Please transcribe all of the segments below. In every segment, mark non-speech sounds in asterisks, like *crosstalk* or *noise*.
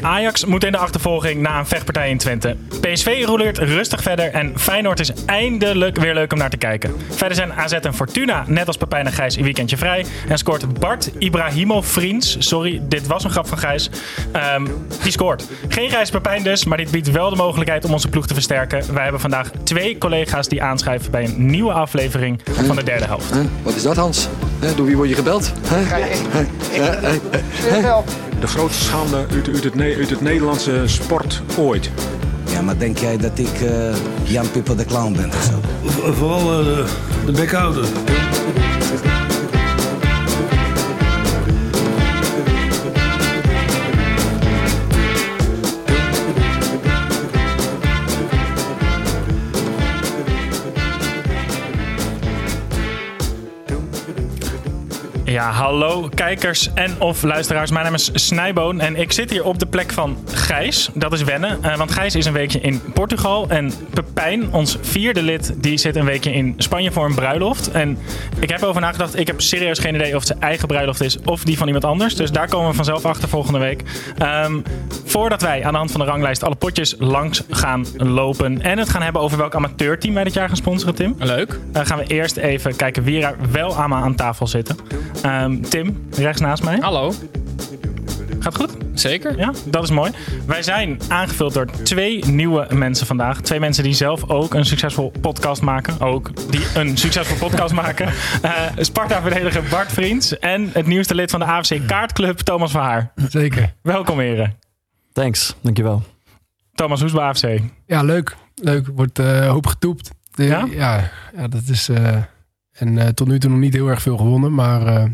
Ajax moet in de achtervolging na een vechtpartij in Twente. PSV roleert rustig verder en Feyenoord is eindelijk weer leuk om naar te kijken. Verder zijn AZ en Fortuna, net als Pepijn en Gijs, een weekendje vrij. En scoort Bart Ibrahimo Vriends, sorry, dit was een grap van Gijs, ehm, die scoort. Geen Gijs Pepijn dus, maar dit biedt wel de mogelijkheid om onze ploeg te versterken. Wij hebben vandaag twee collega's die aanschrijven bij een nieuwe aflevering van de derde helft. Hè? Wat is dat, Hans? Hè, Door wie word je gebeld? Hè? De grootste schande uit, uit, het, uit het Nederlandse sport ooit. Ja, maar denk jij dat ik eh, Jan Pippa de Clown ben of zo? Vooral eh, de, de bekhouder. Ja, hallo kijkers en of luisteraars. Mijn naam is Snijboon en ik zit hier op de plek van Gijs. Dat is wennen, eh, want Gijs is een weekje in Portugal. En Pepijn, ons vierde lid, die zit een weekje in Spanje voor een bruiloft. En ik heb over nagedacht, ik heb serieus geen idee of het zijn eigen bruiloft is of die van iemand anders. Dus daar komen we vanzelf achter volgende week. Ehm, voordat wij aan de hand van de ranglijst alle potjes langs gaan lopen en het gaan hebben over welk amateurteam wij dit jaar gaan sponsoren, Tim. Leuk. Dan gaan we eerst even kijken wie er wel allemaal aan tafel zitten. Ehm, Tim, rechts naast mij. Hallo. Gaat goed? Zeker? Ja, dat is mooi. Wij zijn aangevuld door twee nieuwe mensen vandaag. Twee mensen die zelf ook een succesvol podcast maken. Ook die een succesvol podcast *laughs* maken. Eh, Sparta-verdediger Bart Vriends. En het nieuwste lid van de AFC Kaartclub, Thomas van Haar. Zeker. Welkom heren. Thanks, dankjewel. Thomas, hoe is het bij AFC? Ja, leuk. Leuk. Wordt eh hoop getoept. De- Ja? ja? Ja, dat is... eh, en eh, tot nu toe nog niet heel erg veel gewonnen, maar eh,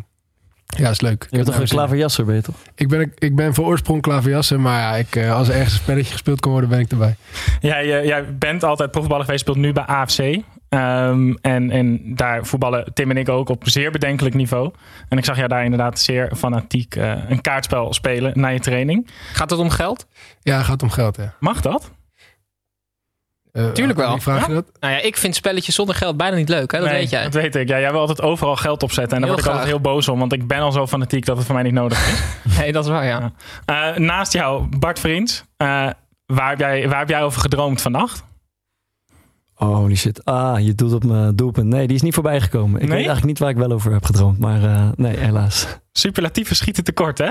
ja, is leuk. Je bent toch een klaverjasser, ben je toch? Ik ben, ik ben voor oorsprong klaverjassen, maar ja, ik, eh, als er ergens een spelletje gespeeld kan worden, ben ik erbij. Jij, eh, jij bent altijd profvoetballer geweest, speelt nu bij AFC. Ehm, en, en daar voetballen Tim en ik ook op zeer bedenkelijk niveau. En ik zag jou daar inderdaad zeer fanatiek eh, een kaartspel spelen na je training. Gaat het om geld? Ja, het gaat om geld, hè. Mag dat? Eh, Tuurlijk wel. Vraag je dat? Nou ja, ik vind spelletjes zonder geld bijna niet leuk. Hè? Dat Nee, weet jij. Dat weet ik. Ja, jij wil altijd overal geld opzetten. En daar word ik altijd heel boos om. Want ik ben al zo fanatiek dat het voor mij niet nodig is. *laughs* Nee, dat is waar, ja. Eh, naast jou, Bart Vriends. eh, waar, heb jij, waar heb jij over gedroomd vannacht? Oh, holy shit. Ah, je doet op mijn doelpunt. Nee, die is niet voorbij gekomen. Ik Nee? weet eigenlijk niet waar ik wel over heb gedroomd. Maar eh, nee, helaas. Superlatieven schieten tekort, hè?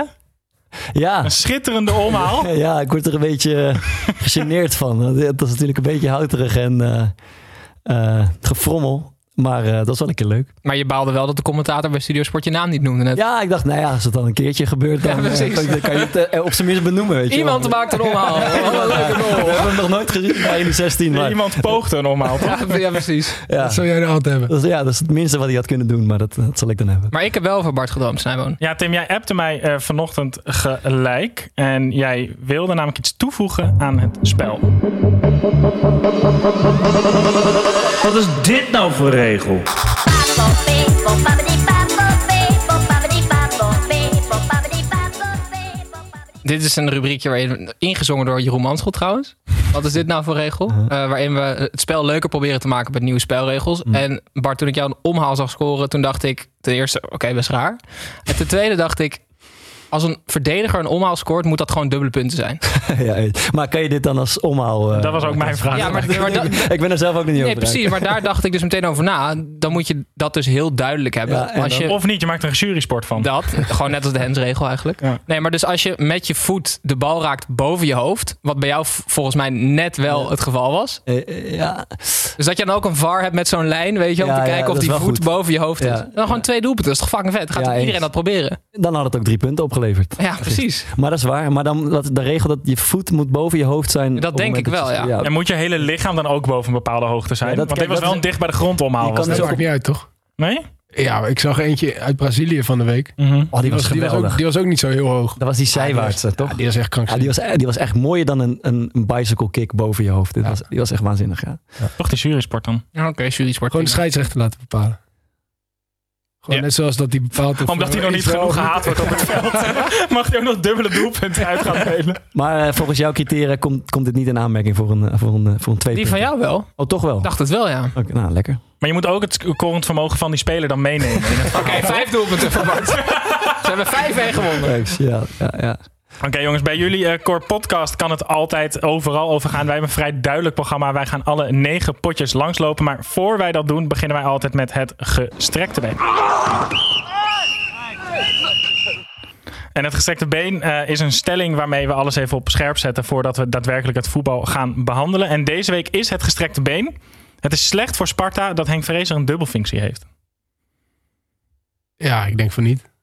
Ja. Een schitterende omhaal. *laughs* Ja, ik word er een beetje eh, gegeneerd van. Dat is natuurlijk een beetje houterig en eh, gefrommel. Maar eh, dat is wel een keer leuk. Maar je baalde wel dat de commentator bij Studio Sport je naam niet noemde net. Ja, ik dacht, nou ja, als het dan een keertje gebeurt, dan, Ja, eh, dan kan je het eh, op zijn minst benoemen. Weet je Iemand wel. maakt een omhaal. *laughs* Wat een leuke We hebben hem nog nooit gezien bij de 16. Maar, Iemand poogde een omhaal, toch? Ja, *laughs* ja, precies. ja, Dat zou jij er altijd hebben. dat is, ja, dat is het minste wat hij had kunnen doen. Maar dat, dat zal ik dan hebben. Maar ik heb wel over Bart gedroomd, Snijboon. Ja, Tim, jij appte mij eh, vanochtend gelijk. En jij wilde namelijk iets toevoegen aan het spel. Wat is dit nou voor regel? Dit is een rubriekje waarin, ingezongen door Jeroen Manschot trouwens. Wat is dit nou voor regel? Eh, waarin we het spel leuker proberen te maken met nieuwe spelregels. Mm. En Bart, toen ik jou een omhaal zag scoren, toen dacht ik ten eerste, oké, best raar. En ten tweede dacht ik, als een verdediger een omhaal scoort, moet dat gewoon dubbele punten zijn. *laughs* ja, maar kan je dit dan als omhaal... eh, Dat was ook mijn vraag. Ja, maar, maar *laughs* da- ik ben er zelf ook niet nee, over precies. uit. Maar daar dacht ik dus meteen over na. Dan moet je dat dus heel duidelijk hebben. Ja, als je, Of niet, je maakt er een jurysport van. Dat, gewoon net als de hensregel eigenlijk. Ja. Nee, maar dus als je met je voet de bal raakt boven je hoofd, wat bij jou volgens mij net wel het geval was. Eh, eh, ja, Dus dat je dan ook een VAR hebt met zo'n lijn, weet je, om Ja, te kijken of die voet goed. boven je hoofd is. Dan gewoon twee doelpunten, dat is toch fucking vet. Gaat iedereen dat proberen? dan had het ook drie punten opgeleverd. Ja, precies. Maar dat is waar. Maar dan dat, de regel dat je voet moet boven je hoofd zijn. Dat denk ik wel, je- ja. En moet je hele lichaam dan ook boven een bepaalde hoogte zijn? Ja, dat- Want kijk, dit was dat wel dicht bij de grond omhaal. Je Was kan dit. dus Dat maakt niet uit, toch? Nee? Ja, ik zag eentje uit Brazilië van de week. Mhm. Oh, die was die, was geweldig. ook, die was ook niet zo heel hoog. Dat was die zijwaartse, toch? Ja, die was echt Ja, krankzinnig. die, was, die was echt mooier dan een, een, een bicycle kick boven je hoofd. Dit Ja. was, die was echt waanzinnig, ja. Toch de jurysport dan. Oké, jury sport. Gewoon de scheidsrechter laten bepalen. Gewoon Ja. net zoals dat die bepaalt... of, Omdat hij nog niet genoeg gehaat wordt op het *laughs* veld. *laughs* Mag hij ook nog dubbele doelpunten uit gaan delen. Maar eh, volgens jouw criteria komt, komt dit niet in aanmerking voor een, eh, voor een, eh, voor een twee Die van jou wel? Oh, toch wel? Ik dacht het wel, ja. Oké, nou, lekker. Maar je moet ook het scorend vermogen van die speler dan meenemen. Oké, vijf doelpunten voor Bart. Ze hebben 5-1 gewonnen. Thanks, ja, ja, ja. Oké jongens, bij jullie eh, Core Podcast kan het altijd overal over gaan. Wij hebben een vrij duidelijk programma. Wij gaan alle negen potjes langslopen. Maar voor wij dat doen, beginnen wij altijd met het gestrekte been. En het gestrekte been eh, is een stelling waarmee we alles even op scherp zetten voordat we daadwerkelijk het voetbal gaan behandelen. En deze week is het gestrekte been. Het is slecht voor Sparta dat Henk Vrezer een dubbelfunctie heeft. Ja, ik denk van niet.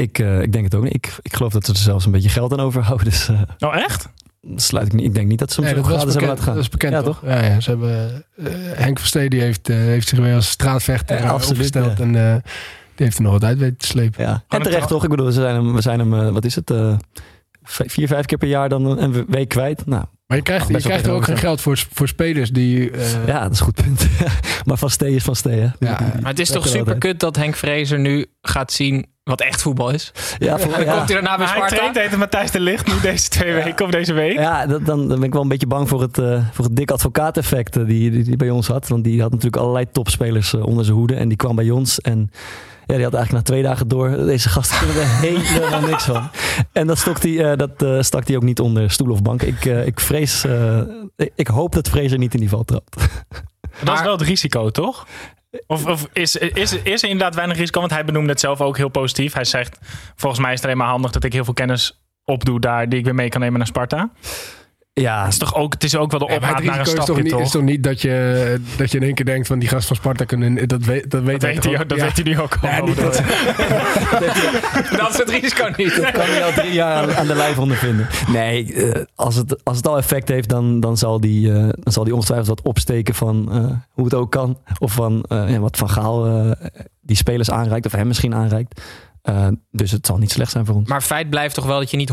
Ik, eh, ik denk het ook niet. Ik, ik geloof dat ze er zelfs een beetje geld aan overhouden. Dus eh, Oh echt? sluit ik niet. Ik denk niet dat ze hem Nee, zo gratis hebben laten dat gaan. is bekend Ja, toch? Ja, ja, ze hebben, eh, Henk Verstee die heeft, eh, heeft zich weer als straatvechter Ja, absoluut, opgesteld. ja. En eh, die heeft er nog wat uit weten te slepen. Ja. En het terecht toch? Ik bedoel, we zijn hem, we zijn hem wat is het? eh, vier, vijf keer per jaar dan een week kwijt. Nou, Maar je krijgt, je krijgt er ook geen geld voor, voor spelers die... eh, ja, dat is een goed punt. *laughs* maar van Stee is van Stee, hè? Ja, Maar het is toch super kut dat Henk Vrezer nu gaat zien wat echt voetbal is. Ja, voor- dan ja. komt hij daarna bij Maar hij Sparta. traint tegen Matthijs de Ligt nu *laughs* deze twee weken of deze week. Ja, dat, dan, dan ben ik wel een beetje bang voor het, eh, voor het dik advocaat-effect eh, die, die, die bij ons had. Want die had natuurlijk allerlei topspelers eh, onder zijn hoede. En die kwam bij ons. En ja, die had eigenlijk na twee dagen door. Deze gasten kunnen er *laughs* helemaal niks van. En dat, stok die, eh, dat eh, stak hij ook niet onder stoel of bank. Ik, eh, ik vrees. eh, ik, ik hoop dat Fraser niet in die val trapt. *laughs* Dat is wel het risico, toch? Of, is, is, is er inderdaad weinig risico? Want hij benoemde het zelf ook heel positief. Hij zegt, volgens mij is het alleen maar handig dat ik heel veel kennis opdoe daar... die ik weer mee kan nemen naar Sparta. Ja, Het is, toch ook, het is ook wel de opmaat naar een risico is stapje, toch, niet, toch? is toch niet dat je, dat je in één keer denkt van die gast van Sparta kunnen... Dat weet, dat weet Dat, hij toch dat weet hij nu ook al. Ja, dat- *laughs* Dat is het risico niet. Dat kan hij al drie jaar aan, aan de lijf ondervinden. Nee, eh, als, het, als het al effect heeft, dan, dan, zal die, eh, dan zal die ongetwijfeld wat opsteken van eh, hoe het ook kan. Of van eh, ja, wat Van Gaal eh, die spelers aanreikt, of hem misschien aanreikt. Eh, dus het zal niet slecht zijn voor ons. Maar feit blijft toch wel dat je niet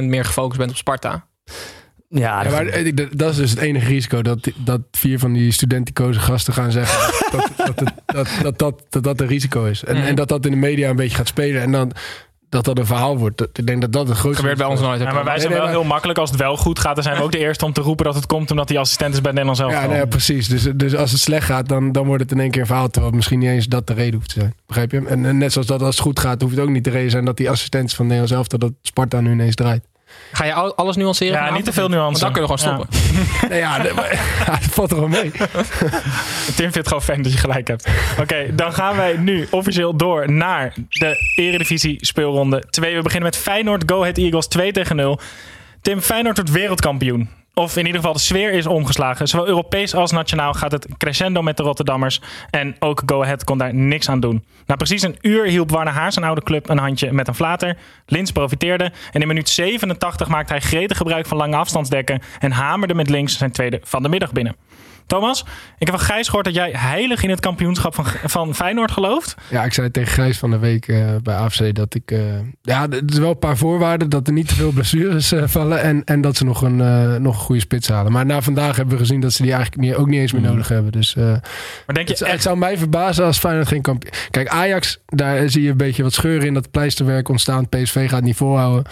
100% meer gefocust bent op Sparta. Ja, Ja, maar eh, dat- is dus het enige risico. Dat, dat vier van die studenticoze gasten gaan zeggen *laughs* dat dat, dat, dat, dat, dat dat een risico is. En, en dat dat in de media een beetje gaat spelen. En dan dat dat een verhaal wordt. Ik denk dat dat het grootste gebeurt bij ons nooit. Ja, maar wij zijn Nee, nee, wel maar- heel makkelijk. Als het wel goed gaat, dan zijn we ook de eerste om te roepen dat het komt... omdat hij assistent is bij Nederland zelf. Ja, nee, ja, precies. Dus, dus als het slecht gaat, dan, dan wordt het in één keer een verhaal. Terwijl het misschien niet eens dat de reden hoeft te zijn. Begrijp je? En, en net zoals dat als het goed gaat, hoeft het ook niet de reden te zijn dat die assistent is van Nederland zelf, dat Sparta nu ineens draait. Ga je al- alles nuanceren? Ja, niet te veel nuance. Want dan kunnen we gewoon stoppen. Nee, *laughs* ja, nee, maar- *laughs* ja, dat valt er wel mee. *laughs* Tim vindt het gewoon fijn dat je gelijk hebt. Oké, dan gaan wij nu officieel door naar de Eredivisie speelronde 2. We beginnen met Feyenoord Go Ahead Eagles 2 tegen 0. Tim, Feyenoord wordt wereldkampioen. Of in ieder geval de sfeer is omgeslagen. Zowel Europees als nationaal gaat het crescendo met de Rotterdammers. En ook Go Ahead kon daar niks aan doen. Na precies een uur hielp Warner Haar zijn oude club een handje met een flater. Lins profiteerde. En in minuut 87 maakte hij gretig gebruik van lange afstandsdekken. En hamerde met links zijn tweede van de middag binnen. Thomas, ik heb van Gijs gehoord dat jij heilig in het kampioenschap van, van Feyenoord gelooft. Ja, ik zei tegen Gijs van de week eh, bij AFC dat ik... eh, ja, er is wel een paar voorwaarden. Dat er niet te veel blessures eh, vallen. En, en dat ze nog een, eh, nog een goede spits halen. Maar na vandaag hebben we gezien dat ze die eigenlijk niet, ook niet eens meer nodig hebben. Dus eh, Maar denk je het, het echt... zou mij verbazen als Feyenoord geen kampioen... Kijk, Ajax, daar zie je een beetje wat scheuren in. Dat pleisterwerk ontstaan. PSV gaat niet volhouden.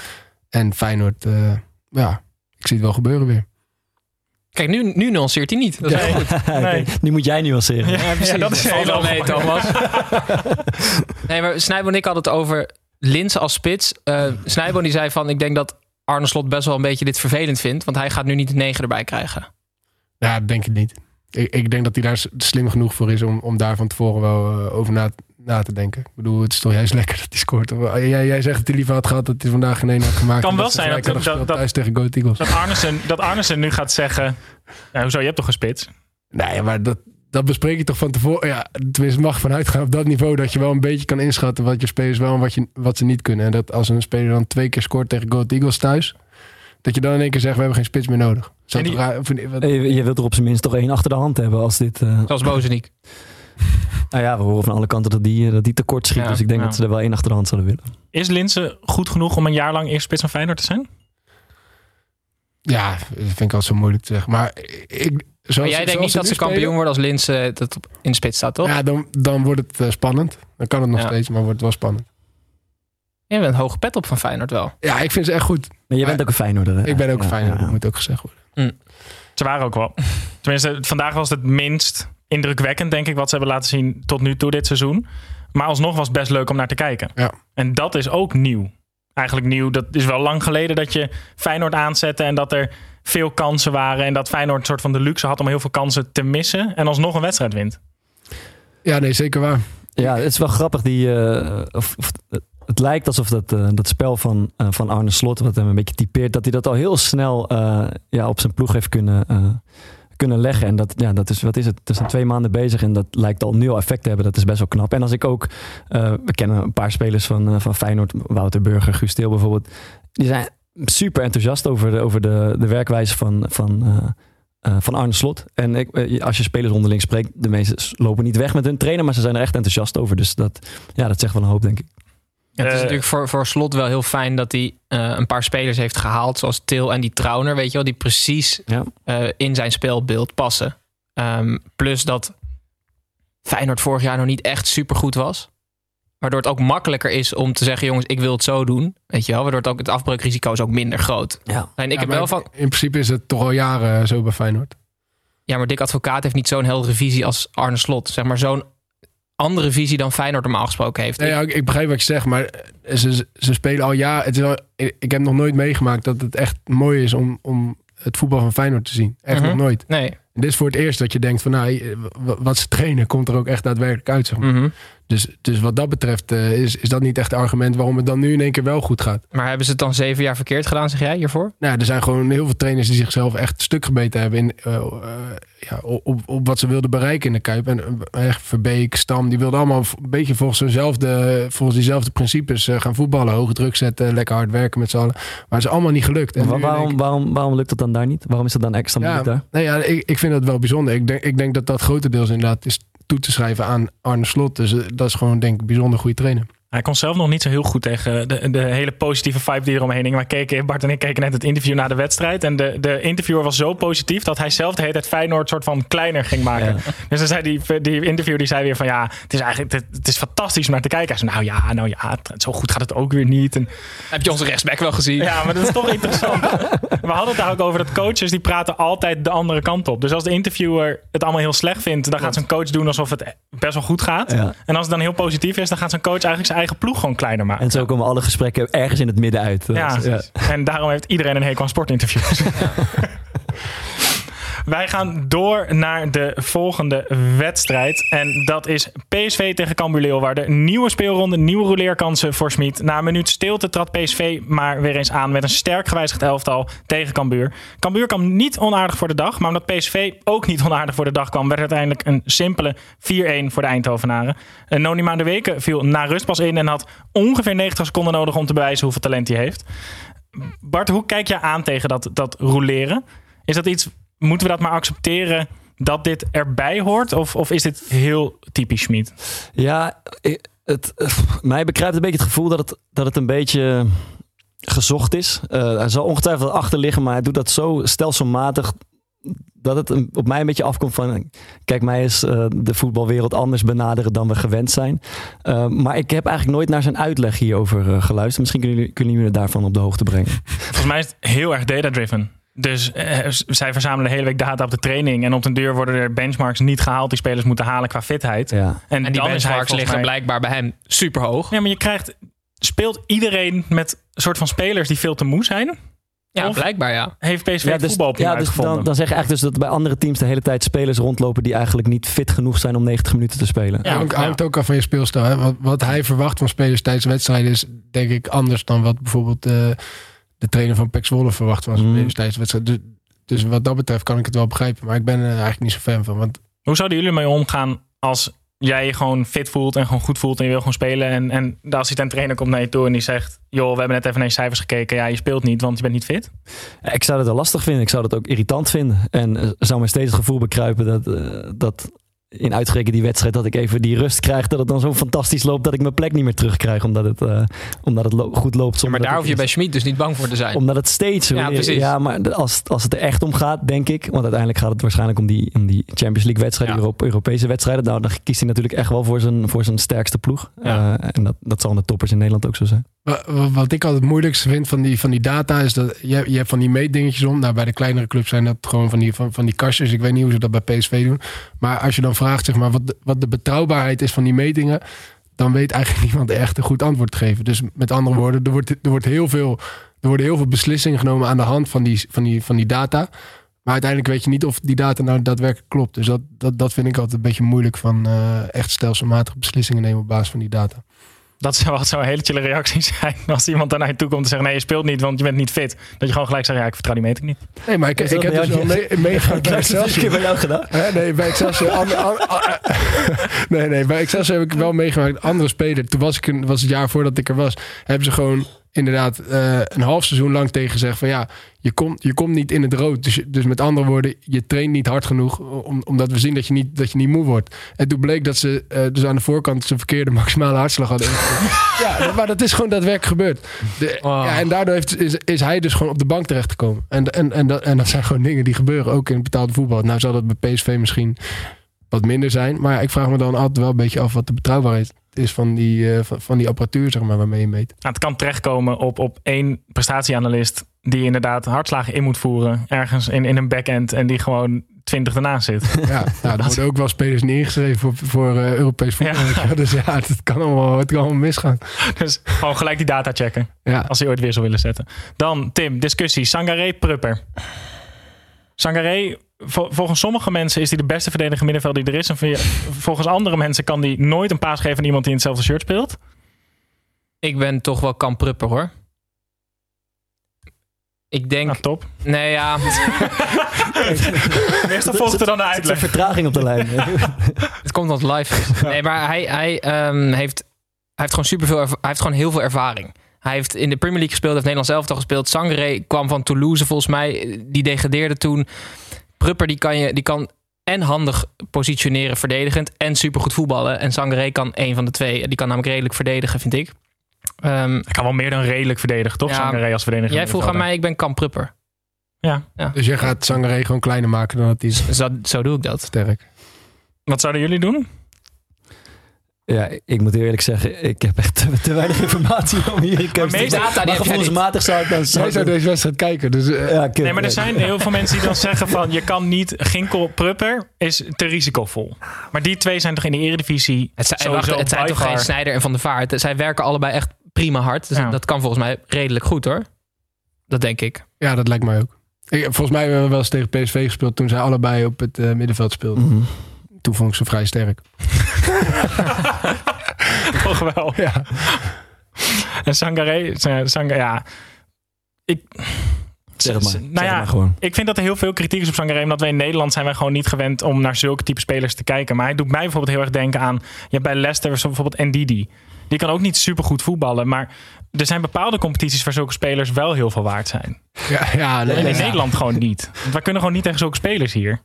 En Feyenoord, eh, ja, ik zie het wel gebeuren weer. Kijk, nu, nu nuanceert hij niet. Dat is heel goed. *laughs* Nee. Nu moet jij nuanceren. Ja, precies. dat is mee, mee, Thomas. *laughs* nee, maar Snijbo en ik hadden het over Lins als spits. Eh Snijbo die zei van, ik denk dat Arne Slot best wel een beetje dit vervelend vindt. Want hij gaat nu niet de negen erbij krijgen. Ja, dat denk ik niet. Ik, ik denk dat hij daar slim genoeg voor is om, om daar van tevoren wel eh, over na, na te denken. Ik bedoel, het is toch juist lekker dat hij scoort. Of, eh, Jij, jij zegt dat hij liever had gehad dat hij vandaag geen één had gemaakt. Kan wel zijn dat- thuis tegen Go Ahead Eagles. Dat Arnesen, dat Arnesen nu gaat zeggen... Ja, hoezo, je hebt toch een spits? Nee, maar dat, dat bespreek je toch van tevoren. Ja, tenminste, mag vanuit gaan op dat niveau dat je wel een beetje kan inschatten wat je spelers wel en wat, je, wat ze niet kunnen. En dat als een speler dan twee keer scoort tegen Go Ahead Eagles thuis, dat je dan in één keer zegt, we hebben geen spits meer nodig. Die- raar- of- wat- Je wilt er op zijn minst toch één achter de hand hebben als dit... eh, Zoals Bozeniek. Nou ja, we horen van alle kanten dat die, eh, dat die tekort schiet. Ja, dus ik denk ja. dat ze er wel één achter de hand zullen willen. Is Linse goed genoeg om een jaar lang eerste spits van Feyenoord te zijn? Ja, dat vind ik altijd zo moeilijk te zeggen. Maar ik, zoals, Maar jij denkt niet dat ze kampioen spelen, worden als Lins eh, dat in de spits staat, toch? Ja, dan, dan wordt het eh, spannend. Dan kan het nog Ja. steeds, maar wordt het wel spannend. Je bent een hoge pet op van Feyenoord wel. Ja, ik vind ze echt goed. Maar je bent Maar- ook een Feyenoorder. hè? Ik ben ook ja, ja. dat moet ook gezegd worden. Ze waren ook wel. Tenminste, vandaag was het minst indrukwekkend, denk ik, wat ze hebben laten zien tot nu toe dit seizoen. Maar alsnog was het best leuk om naar te kijken. Ja. En dat is ook nieuw. Eigenlijk nieuw. Dat is wel lang geleden dat je Feyenoord aanzette en dat er veel kansen waren. En dat Feyenoord een soort van de luxe had om heel veel kansen te missen. En alsnog een wedstrijd wint. Ja, nee, zeker waar. Ja, het is wel grappig. Die, eh, of, of- het lijkt alsof dat, eh, dat spel van, eh, van Arne Slot, wat hem een beetje typeert, dat hij dat al heel snel eh, ja, op zijn ploeg heeft kunnen, eh, kunnen leggen. En dat, ja, dat is, wat is het? Het zijn twee maanden bezig en dat lijkt al al effect te hebben. Dat is best wel knap. En als ik ook, eh, we kennen een paar spelers van, eh, van Feyenoord, Wouter Burger, Guus Til bijvoorbeeld. Die zijn super enthousiast over de, over de, de werkwijze van, van, eh, van Arne Slot. En ik, als je spelers onderling spreekt, de meesten lopen niet weg met hun trainer, maar ze zijn er echt enthousiast over. Dus dat, ja, dat zegt wel een hoop, denk ik. Ja, het is Eh, natuurlijk voor, voor Slot wel heel fijn dat hij eh, een paar spelers heeft gehaald. Zoals Til en die Trauner, weet je wel. Die precies Ja. eh, in zijn speelbeeld passen. Ehm, plus dat Feyenoord vorig jaar nog niet echt supergoed was. Waardoor het ook makkelijker is om te zeggen... jongens, ik wil het zo doen. Weet je wel? Waardoor het, ook, het afbreukrisico is ook minder groot. Ja. En ik Ja, heb wel van... In principe is het toch al jaren zo bij Feyenoord. Ja, maar Dick Advocaat heeft niet zo'n heldere visie als Arne Slot. Zeg maar zo'n andere visie dan Feyenoord normaal gesproken heeft. Nee, ja, ik, ik begrijp wat je zegt, maar ze, ze spelen al jaren. Het is al, ik heb nog nooit meegemaakt dat het echt mooi is om, om het voetbal van Feyenoord te zien. Echt Mhm. nog nooit. Nee. En dit is voor het eerst dat je denkt van nou, w- wat ze trainen komt er ook echt daadwerkelijk uit. Zeg maar. Mhm. dus, dus wat dat betreft eh, is, is dat niet echt een argument waarom het dan nu in één keer wel goed gaat. Maar hebben ze het dan zeven jaar verkeerd gedaan, zeg jij hiervoor? Nou, er zijn gewoon heel veel trainers die zichzelf echt stuk gebeten hebben in, eh, eh, ja, op, op wat ze wilden bereiken in de Kuip. En eh, echt Verbeek, Stam, die wilden allemaal een beetje volgens, zo'nzelfde, volgens diezelfde principes eh, gaan voetballen. Hoge druk zetten, lekker hard werken met z'n allen. Maar het is allemaal niet gelukt. En waarom, waarom, waarom lukt dat dan daar niet? Waarom is dat dan extra moeilijk ja, daar? nee, ja ik, ik vind dat wel bijzonder. Ik denk, ik denk dat dat grotendeels inderdaad is toe te schrijven aan Arne Slot. Dus eh, dat is gewoon denk ik bijzonder goede trainer. Hij kon zelf nog niet zo heel goed tegen de, de hele positieve vibe die eromheen hing. Maar keken, Bart en ik keken net het interview na de wedstrijd. En de, de interviewer was zo positief dat hij zelf de hele tijd Feyenoord soort van kleiner ging maken. Ja. Dus dan zei die, die interviewer die zei weer van ja, het is eigenlijk het, het is fantastisch om naar te kijken. Hij zei nou ja, nou ja, het- zo goed gaat het ook weer niet. En, Heb je onze rechtsback wel gezien? ja, maar dat is toch interessant. *laughs* We hadden het daar ook over dat coaches die praten altijd de andere kant op. Dus als de interviewer het allemaal heel slecht vindt, dan gaat zijn coach doen alsof het best wel goed gaat. Ja. En als het dan heel positief is, dan gaat zijn coach eigenlijk zijn eigen ploeg gewoon kleiner maken. En zo komen alle gesprekken ergens in het midden uit. Ja, en daarom heeft iedereen een hekel aan sportinterviews. *laughs* *laughs* Wij gaan door naar de volgende wedstrijd. En dat is PSV tegen Cambuur Leeuwarden. Nieuwe speelronde, nieuwe rouleerkansen voor Smit. Na een minuut stilte trad PSV maar weer eens aan met een sterk gewijzigd elftal tegen Cambuur. Cambuur kwam niet onaardig voor de dag. Maar omdat PSV ook niet *laughs* onaardig voor de dag kwam... werd uiteindelijk een simpele 4-1 voor de Eindhovenaren. Uh, Noni de Weken viel na rust pas in... en had ongeveer 90 seconden nodig om te bewijzen hoeveel talent hij heeft. Bart, hoe kijk je aan tegen dat, dat roleren? Is dat iets, moeten we dat maar accepteren dat dit erbij hoort? Of, of is dit heel typisch Schmid? Ja, het, eh, mij bekruipt een beetje het gevoel dat het, dat het een beetje gezocht is. Eh, hij zal ongetwijfeld achter liggen, maar hij doet dat zo stelselmatig dat het een- op mij een beetje afkomt van... Kijk, mij is eh, de voetbalwereld anders benaderen dan we gewend zijn. Maar ik heb eigenlijk nooit naar zijn uitleg hierover geluisterd. Misschien kunnen jullie, kunnen jullie me daarvan op de hoogte brengen. *laughs* Volgens mij is het heel erg data-driven. Dus eh, zij verzamelen de hele week data op de training. En op den deur worden er benchmarks niet gehaald die spelers moeten halen qua fitheid. Ja. En die benchmarks liggen mij- blijkbaar bij hem super hoog. Ja, maar je krijgt... Speelt iedereen met een soort van spelers die veel te moe zijn? Ja, Of- blijkbaar ja. Heeft PSV Ja, het dus, voetbal op ja, dus dan, dan zeg je eigenlijk dus dat bij andere teams de hele tijd spelers rondlopen die eigenlijk niet fit genoeg zijn om 90 minuten te spelen. Ja, hangt, ja. hangt ook af van je speelstijl. Hè? Wat, wat hij verwacht van spelers tijdens wedstrijden is denk ik anders dan wat bijvoorbeeld eh, de trainer van Pek Zwolle verwacht zijn Mm. tijdens wedstrijden. Dus, dus wat dat betreft kan ik het wel begrijpen. Maar ik ben er eigenlijk niet zo fan van. Want Hoe zouden jullie ermee omgaan als jij je gewoon fit voelt en gewoon goed voelt en je wil gewoon spelen en, en de assistent trainer komt naar je toe en die zegt, joh, we hebben net even naar je cijfers gekeken, ja, je speelt niet, want je bent niet fit. Ik zou dat wel lastig vinden. Ik zou dat ook irritant vinden. En eh, zou mij steeds het gevoel bekruipen dat, eh, dat in uitgerekend die wedstrijd dat ik even die rust krijg. Dat het dan zo fantastisch loopt dat ik mijn plek niet meer terugkrijg. Omdat het, eh, omdat het lo- goed loopt. Ja, zonder maar daar hoef je bij Schmid dus niet bang voor te zijn. Omdat het steeds zo Ja, is. precies. Ja, maar als, als het er echt om gaat, denk ik. Want uiteindelijk gaat het waarschijnlijk om die, om die Champions League wedstrijden, Ja. Euro- Europese wedstrijden. Nou, dan kiest hij natuurlijk echt wel voor zijn, voor zijn sterkste ploeg. Ja. Eh, en dat, dat zal de toppers in Nederland ook zo zijn. Wa- wa- Wat ik altijd het moeilijkste vind van die, van die data is dat je, hebt- je hebt van die meetdingetjes om. Nou, bij de kleinere clubs zijn dat gewoon van die, van, van die kastjes. Ik weet niet hoe ze dat bij PSV doen. Maar als je dan vraagt zeg maar, wat, de, wat de betrouwbaarheid is van die metingen, dan weet eigenlijk *laughs* niemand echt een goed antwoord te geven. Dus met andere woorden, er, wordt, er, wordt heel veel, er worden heel veel beslissingen genomen aan de hand van die, van die, van die data. Maar uiteindelijk weet je niet of die data nou daadwerkelijk klopt. Dus dat, dat, dat vind ik altijd een beetje moeilijk van eh, echt stelselmatig beslissingen nemen op basis van die data. Dat zou wat zo'n hele chille reactie *laughs* zijn. Als iemand daar naar je toe komt en zegt: Nee, je speelt niet, want je bent niet fit. Dat je gewoon gelijk zegt: Ja, ik vertrouw die meting niet. Nee, maar ik, ik dat heb dus wel meegemaakt *laughs* bij een Excelsior. bij jou gedaan. Hè, nee, bij Excelsior... an- *laughs* nee, nee, bij Excelsior heb ik wel meegemaakt. Een andere speler, toen was, ik, een- was het jaar voordat ik er was... hebben ze gewoon inderdaad eh, een half seizoen lang tegen gezegd... van ja, je komt, je komt niet in het rood. Dus, dus met andere woorden, je traint niet hard genoeg... Om, omdat we zien dat je, niet, dat je niet moe wordt. En toen bleek dat ze eh, dus aan de voorkant... zijn verkeerde *laughs* maximale hartslag hadden ja, maar dat is gewoon daadwerkelijk gebeurd. De, Wow. ja, en daardoor heeft, is, is hij dus gewoon op de bank terechtgekomen. En, en, en, dat, en dat zijn gewoon dingen die gebeuren, ook in het betaalde voetbal. Nou zal dat bij PSV misschien wat minder zijn. Maar ja, ik vraag me dan altijd wel een beetje af wat de betrouwbaarheid is van die, eh, van, van die apparatuur, zeg maar, waarmee je meet. Nou, het kan terechtkomen op, op één prestatieanalist. die inderdaad hartslagen in moet voeren. ergens in, in een backend. en die gewoon twintig ernaast zit. *laughs* Ja, nou, er worden ook wel spelers niet ingeschreven voor, voor eh, Europees voetbal. Ja. *laughs* Dus ja, het kan allemaal, het kan allemaal misgaan. dus gewoon gelijk die data checken. Ja. als hij ooit weer zou willen zetten. Dan, Tim, discussie. Sangaré, Prupper. Sangaré, vol- volgens sommige mensen is hij de beste verdedigende middenvelder die er is. En vol- volgens andere mensen kan hij nooit een paas geven aan iemand die in hetzelfde shirt speelt. Ik ben toch wel Kamp Prupper hoor. Ik denk... Nou, top. Nee, ja. *laughs* Meestal volgt er dan een Er uitleg. vertraging op de lijn. *laughs* Het komt omdat het live is. Nee, maar hij, hij, ehm, heeft, hij heeft gewoon superveel erva- hij heeft gewoon heel veel ervaring. Hij heeft in de Premier League gespeeld, heeft Nederlands elftal gespeeld. Sangaré kwam van Toulouse volgens mij. Die degradeerde toen. Prupper die kan, je, die kan en handig positioneren verdedigend en supergoed voetballen. En Sangaré kan een van de twee. Die kan namelijk redelijk verdedigen, vind ik. Ehm, Hij kan wel meer dan redelijk verdedigen, toch? Ja, Sangaré als verdediger. jij vroeg aan mij, ik ben Kamp Prupper. Ja. Dus jij gaat Sangaré gewoon kleiner maken dan hij is. Zo, zo doe ik dat. Sterk. Wat zouden jullie doen? Ja, ik moet eerlijk zeggen, ik heb echt te, te weinig informatie om hier meeste maken. data die Maar gevoelsmatig zou ik dan... Jij zou deze wedstrijd kijken, dus... eh, Ja. Nee, maar er zijn heel veel mensen die dan zeggen van... je kan niet... Ginkel, Prupper is te risicovol. Maar die twee zijn toch in de eredivisie Het zijn, sowieso wacht, het zijn by toch geen Snijder en Van der Vaart. Zij werken allebei echt prima hard. Dus Ja. dat kan volgens mij redelijk goed hoor. Dat denk ik. Ja, dat lijkt mij ook. Ik, volgens mij hebben we wel eens tegen PSV gespeeld toen zij allebei op het eh, middenveld speelden. Mhm. Toen vond ik ze vrij sterk. *laughs* *laughs* Toch wel. Ja. *laughs* En Sangaré... Sangaré ja... Ik... Zeg het maar. Nou Zeg het ja, maar gewoon. Ik vind dat er heel veel kritiek is op Sangaré. Omdat wij in Nederland zijn wij gewoon niet gewend om naar zulke type spelers te kijken. Maar hij doet mij bijvoorbeeld heel erg denken aan... Je hebt bij Leicester bijvoorbeeld Ndidi. Die kan ook niet super goed voetballen. Maar er zijn bepaalde competities waar zulke spelers wel heel veel waard zijn. Ja, ja, En in ja. Nederland gewoon niet. Want wij kunnen gewoon niet tegen zulke spelers hier.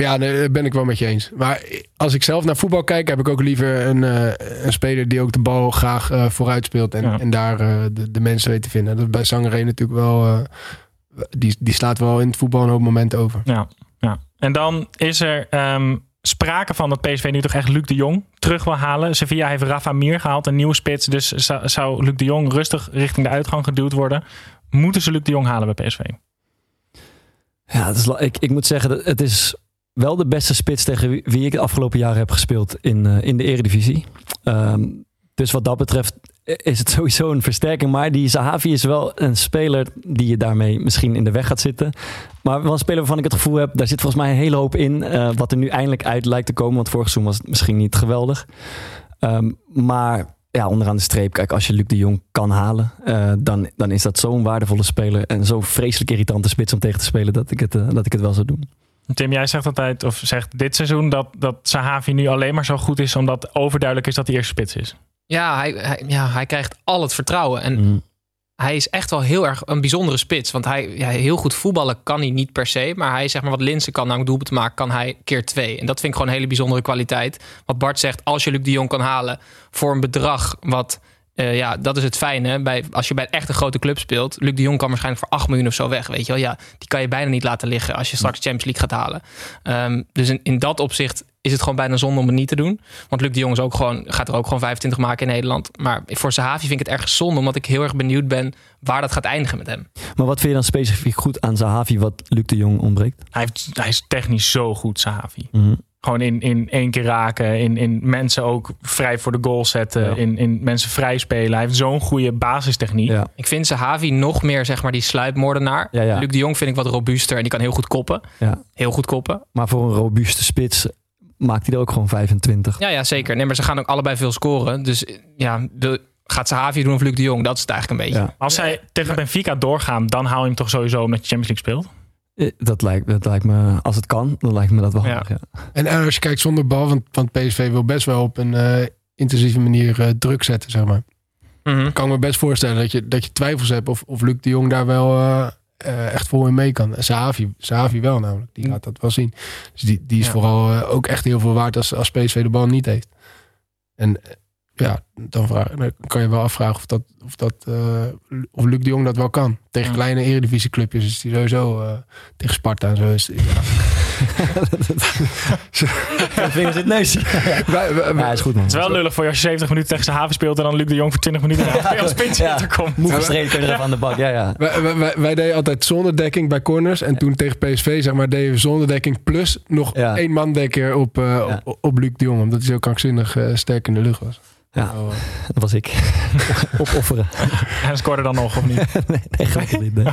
Ja, nee, dat ben ik wel met je eens. Maar als ik zelf naar voetbal kijk, heb ik ook liever een, eh, een speler die ook de bal graag eh, vooruit speelt. En, Ja. en daar eh, de, de mensen weet te vinden. Dat is bij Sangaré natuurlijk wel. eh, die, die slaat wel in het voetbal een hoop momenten over. Ja, ja. En dan is er ehm, sprake van dat PSV nu toch echt Luc de Jong terug wil halen. Sevilla heeft Rafa Mir gehaald, een nieuwe spits. Dus zou, zou Luc de Jong rustig richting de uitgang geduwd worden. Moeten ze Luc de Jong halen bij PSV? Ja, het is, ik, ik moet zeggen, dat het is wel de beste spits tegen wie, ik de afgelopen jaren heb gespeeld in, eh, in de eredivisie. Ehm, dus wat dat betreft is het *laughs* sowieso een versterking. Maar die Zahavi is wel een speler die je daarmee misschien in de weg gaat zitten. Maar wel een speler waarvan ik het gevoel heb, daar zit volgens mij een hele hoop in. eh, wat er nu eindelijk uit lijkt te komen. Want vorig seizoen was het misschien niet geweldig. Ehm, maar ja, onderaan de streep, kijk, als je Luc de Jong kan halen, eh, dan, dan is dat zo'n waardevolle speler. En zo'n vreselijk irritante spits om tegen te spelen dat ik het, dat ik het wel zou doen. Tim, jij zegt altijd, of zegt dit seizoen, dat, dat Sahavi nu alleen maar zo goed is omdat overduidelijk is dat hij eerste spits is. Ja hij, hij, ja, hij krijgt al het vertrouwen. En Mhm. hij is echt wel heel erg een bijzondere spits. Want hij, ja, heel goed voetballen kan hij niet per se. Maar hij zeg maar wat Linsen kan, namelijk doelpunt maken, kan hij keer twee. En dat vind ik gewoon een hele bijzondere kwaliteit. Wat Bart zegt, als je Luc de Jong kan halen voor een bedrag wat... eh, ja, dat is het fijne. Bij, als je bij een grote club speelt. Luc de Jong kan waarschijnlijk voor 8 miljoen of zo weg. Weet je wel? Ja, die kan je bijna niet laten liggen als je straks Champions League gaat halen. Ehm, dus in, in dat opzicht is het gewoon bijna zonde om het niet te doen. Want Luc de Jong is ook gewoon, gaat er ook gewoon 25 maken in Nederland. Maar voor Sahavi vind ik het erg zonde. Omdat ik heel erg benieuwd ben waar dat gaat eindigen met hem. Maar wat vind je dan specifiek goed aan Zahavi wat Luc de Jong ontbreekt? Hij, heeft, hij is technisch zo goed, Sahavi. Mhm. Gewoon in, in één keer raken. In, in mensen ook vrij voor de goal zetten. Ja. In, in mensen vrij spelen. Hij heeft zo'n goede basistechniek. Ja. Ik vind Sahavi nog meer zeg maar die sluipmoordenaar. Ja, ja. Luc de Jong vind ik wat robuuster en die kan heel goed koppen. Ja. Heel goed koppen. Maar voor een robuuste spits maakt hij er ook gewoon 25. Ja, ja, zeker. Nee, maar ze gaan ook allebei veel scoren. Dus ja, wil- gaat Sahavi doen of Luc de Jong? Dat is het eigenlijk een beetje. Ja. Als zij tegen Benfica doorgaan, dan haal je hem toch sowieso omdat je Champions League speelt. Eh, Dat lijkt, dat lijkt me, als het kan, dan lijkt me dat wel Ja. handig. Ja. En eh, als je kijkt zonder bal, want, want PSV wil best wel op een eh, intensieve manier eh, druk zetten, zeg maar. Kan ik me best voorstellen dat je, dat je twijfels hebt of, of Luc de Jong daar wel eh, eh, echt vol in mee kan. Sahavi, Sahavi wel namelijk, die gaat dat wel zien. Dus die, die is Ja. vooral eh, ook echt heel veel waard als, als PSV de bal niet heeft. En eh, ja, dan, vraag, dan kan je wel afvragen of, dat, of, dat, of Luc de Jong dat wel kan. Tegen Ja. kleine eredivisieclubjes is die sowieso tegen Sparta en zo. Is, ja. *laughs* Vingers in het Ja, is goed man. Het is wel lullig voor je als je 70 minuten tegen Sahavi speelt en dan Luc de Jong voor 20 minuten ja, als spits Ja. komt. Moe gestreden kun je even aan de bak. Ja, ja. Wij, wij, wij, wij deden altijd zonder dekking bij corners. En toen tegen PSV, zeg maar, deden we zonder dekking. Plus nog Ja. één man dekker op, eh, Ja. op, op Luc de Jong. Omdat hij zo krankzinnig eh, sterk in de lucht was. Ja. Oh. *laughs* Dat was ik. *laughs* Opofferen. *laughs* En scoorde dan nog, of niet? Nee, nee, gelukkig niet. nee.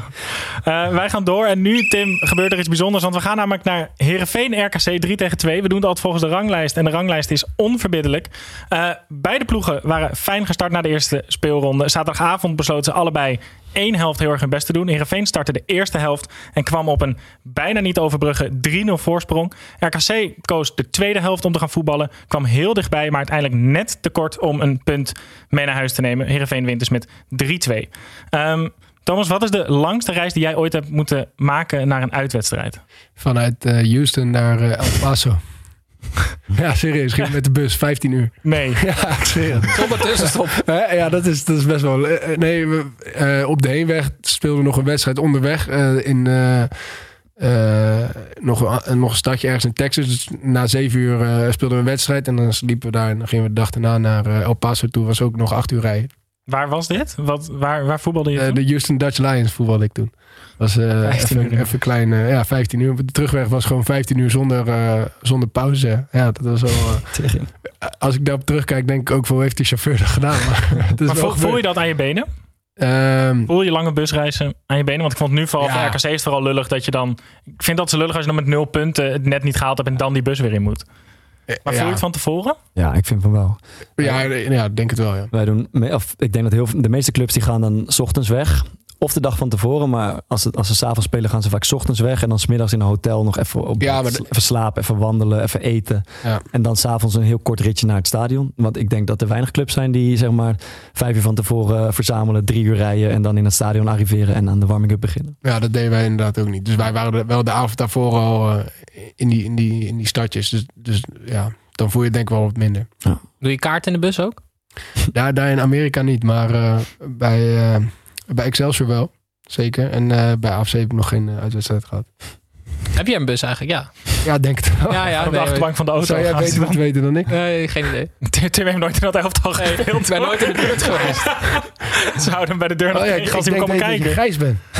Eh, wij gaan door. En nu, Tim, gebeurt er iets bijzonders. Want we gaan namelijk naar Herenveen RKC 3 tegen 2. We doen het altijd volgens de ranglijst. En de ranglijst is onverbiddelijk. Eh, beide ploegen waren fijn gestart na de eerste speelronde. Zaterdagavond besloten ze allebei één helft heel erg hun best te doen. Herenveen startte de eerste helft en kwam op een bijna niet overbruggen 3-0 voorsprong. RKC koos de tweede helft om te gaan voetballen. Kwam heel dichtbij, maar uiteindelijk net tekort om een punt mee naar huis te nemen. Herenveen wint dus met 3-2. Ehm, Thomas, wat is de langste reis die jij ooit hebt moeten maken naar een uitwedstrijd? Vanuit eh, Houston naar eh, El Paso. *laughs* ja, serieus. Ging met de bus 15 uur. Nee. *laughs* Ja, ik zweer het. *laughs* Zonder tussenstop. Hè? ja, dat is, dat is best wel. eh, eh, nee, we, eh, op de heenweg speelden we nog een wedstrijd onderweg eh, in. nog, een, nog een stadje ergens in Texas. Dus na zeven uur eh, speelden we een wedstrijd. En dan liepen we daar. En dan gingen we de dag daarna naar El Paso toe. Was ook nog acht uur rijden. Waar was dit? Wat, waar, waar voetbalde je? Eh, de Houston Dutch Lions voetbalde ik toen. Was eh 15 uur even, even klein. eh, ja, 15 uur. De terugweg was gewoon 15 uur zonder, eh, zonder pauze. Ja, dat was wel. *laughs* als ik daarop terugkijk, denk ik ook wel heeft die chauffeur dat gedaan. Maar, *laughs* voel, voel je dat aan je benen? Ehm, Voel je lange busreizen aan je benen? Want ik vond het nu vooral Ja. voor RKC is het vooral lullig dat je dan... Ik vind dat ze lullig als je dan met nul punten het net niet gehaald hebt en dan die bus weer in moet. Maar voel je ja. het van tevoren? Ja, ik vind van wel. Ja, ja, ik denk het wel, ja. Wij doen, of ik denk dat heel de meeste clubs die gaan dan 's ochtends weg. Of de dag van tevoren, maar als, het, als ze s'avonds spelen gaan ze vaak 's ochtends weg. En dan smiddags in een hotel nog even, op, Ja, maar de- even slapen, even wandelen, even eten. Ja. En dan s'avonds een heel kort ritje naar het stadion. Want ik denk dat er weinig clubs zijn die zeg maar vijf uur van tevoren verzamelen, drie uur rijden en dan in het stadion arriveren en aan de warming-up beginnen. Ja, dat deden wij inderdaad ook niet. Dus wij waren er wel de avond daarvoor al eh, in, die, in, die, in die stadjes. Dus, dus ja, dan voel je het denk ik wel wat minder. Doe je kaart in de bus ook? Daar, daar in Amerika niet, maar eh, bij, eh, bij Excelsior wel. Zeker. En eh, bij AFC heb ik nog geen eh, uitwedstrijd gehad. Heb je een bus eigenlijk? Ja. Ja, denk het wel. Ja, ja. Op de nee, achterbank van de auto. Zou jij beter weten dan ik? Nee, geen idee. *laughs* Tim heeft nooit in dat elftal gespeeld. Ik ben nooit in de buurt geweest. *laughs* Ze houden hem bij de deur nog Oh ja, ik, als ik hij komen kijken. grijs bent. *laughs*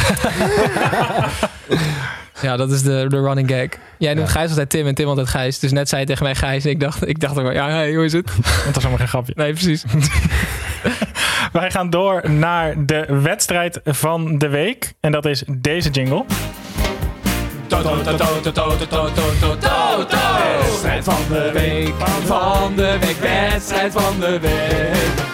Ja, dat is de, de running gag. Jij noemt Ja. Gijs altijd Tim en Tim altijd Gijs. Dus net zei je tegen mij Gijs. En ik dacht, ik dacht ook wel, ja, hey, hoe is het? Want dat is allemaal geen grapje. Nee, precies. *laughs* Wij gaan door naar de wedstrijd van de week. En dat is deze jingle. Wedstrijd van de week, van de week, wedstrijd van de week.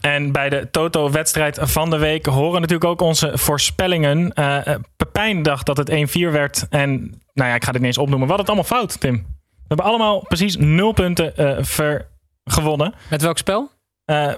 En bij de Toto-wedstrijd van de week horen natuurlijk ook onze voorspellingen. Eh, eh, Pepijn dacht dat het 1-4 werd. En nou ja, ik ga dit niet eens opnoemen. Wat het allemaal fout, Tim. We hebben allemaal precies nul punten eh ver gewonnen. Met welk spel? Eh,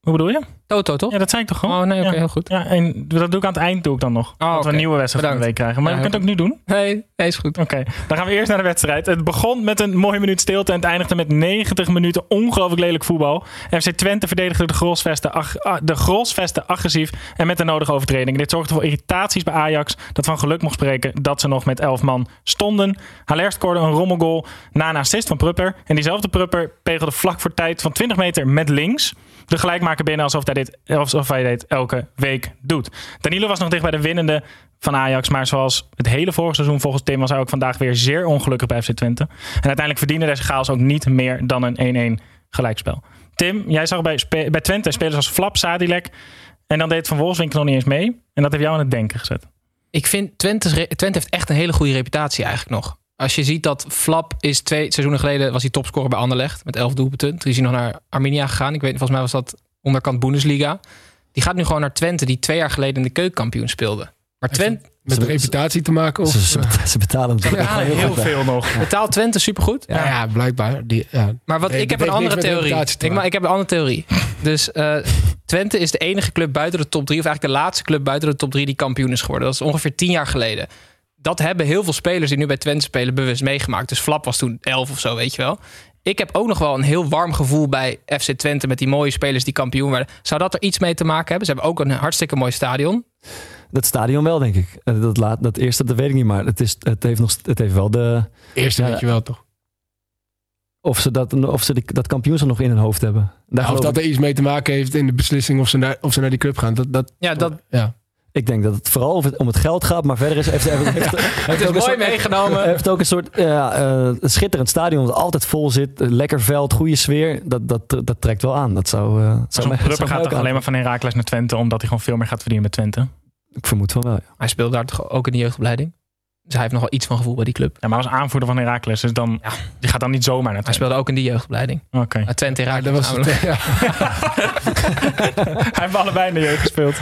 hoe bedoel je? Toto, toch? Ja, dat zei ik toch gewoon? Oh, nee, oké, Ja. heel goed. Ja, en dat doe ik aan het eind doe ik dan nog. dat we een nieuwe wedstrijd van de week krijgen. Maar Ja, je kunt het ook nu doen. Nee, nee, is goed. Oké, dan gaan we eerst naar de wedstrijd. Het begon met een mooie minuut stilte en het eindigde met 90 minuten ongelooflijk lelijk voetbal. FC Twente verdedigde de grosvesten, ag- ah, de grosvesten agressief en met de nodige overtredingen. Dit zorgde voor irritaties bij Ajax, dat van geluk mocht spreken dat ze nog met 11 man stonden. Haller scoorde een rommelgoal na een assist van Prupper. En diezelfde Prupper pegelde vlak voor tijd van 20 meter met links. De gelijkmaker binnen alsof hij dit, alsof hij dit elke week doet. Danilo was nog dicht bij de winnende van Ajax. Maar zoals het hele vorige seizoen volgens Tim was hij ook vandaag weer zeer ongelukkig bij FC Twente. En uiteindelijk verdiende deze chaos ook niet meer dan een 1-1 gelijkspel. Tim, jij zag bij, bij Twente spelers als Flap, Sadilek. En dan deed Van Wolfswinkel nog niet eens mee. En dat heeft jou aan het denken gezet. Ik vind Twente's re- Twente heeft echt een hele goede reputatie eigenlijk nog. Als je ziet dat Flap is twee seizoenen geleden was hij topscorer bij Anderlecht met 11 doelpunten. Toen is hij nog naar Arminia gegaan. Ik weet volgens mij was dat onderkant Bundesliga. Die gaat nu gewoon naar Twente die twee jaar geleden in de keukenkampioen speelde. Maar Twente Met Ze- reputatie te maken? Of, Ze, ze, ze betalen hem Ja, heel, veel nog. betaalt Twente supergoed. ja, ja, blijkbaar. Die, ja. Maar wat, Nee, ik heb een andere theorie. Ik, maar ik heb een andere theorie. Dus eh, Twente is de enige club buiten de top drie, of eigenlijk de laatste club buiten de top drie die kampioen is geworden. Dat is ongeveer tien jaar geleden. Dat hebben heel veel spelers die nu bij Twente spelen bewust meegemaakt. Dus Flap was toen elf of zo, weet je wel. Ik heb ook nog wel een heel warm gevoel bij FC Twente met die mooie spelers die kampioen werden. Zou dat er iets mee te maken hebben? Ze hebben ook een hartstikke mooi stadion. Dat stadion wel, denk ik. Eh, Dat, laat, dat eerste, dat weet ik niet, maar het, is, het, heeft, nog, het heeft wel de... Eerste Ja. weet je wel, toch? Of ze dat, of ze die, dat kampioenschap nog in hun hoofd hebben. Daar of dat ik. er iets mee te maken heeft in de beslissing of ze naar, of ze naar die club gaan. Dat, dat, Ja, dat, ja. Ik denk dat het vooral om het, om het geld gaat, maar verder is, heeft, heeft, heeft, *laughs* heeft, het is ook een mooi soort- meegenomen. heeft ook een soort ja, eh, een schitterend stadion dat altijd vol zit. Lekker veld, goede sfeer. Dat, dat, dat trekt wel aan. Dat zou, eh zou gaat toch alleen maar van Herakles naar Twente, omdat hij gewoon veel meer gaat verdienen met Twente. Ik vermoed van wel, ja. Hij speelde daar toch ook in de jeugdopleiding. Dus hij heeft nog wel iets van gevoel bij die club. Ja, maar als aanvoerder van Herakles, dus dan, Ja. die gaat dan niet zomaar naar Hij Twente. speelde ook in die jeugdopleiding. Oké. Maar Twente Ja, was het. Ja. *laughs* Hij heeft allebei in de jeugd gespeeld.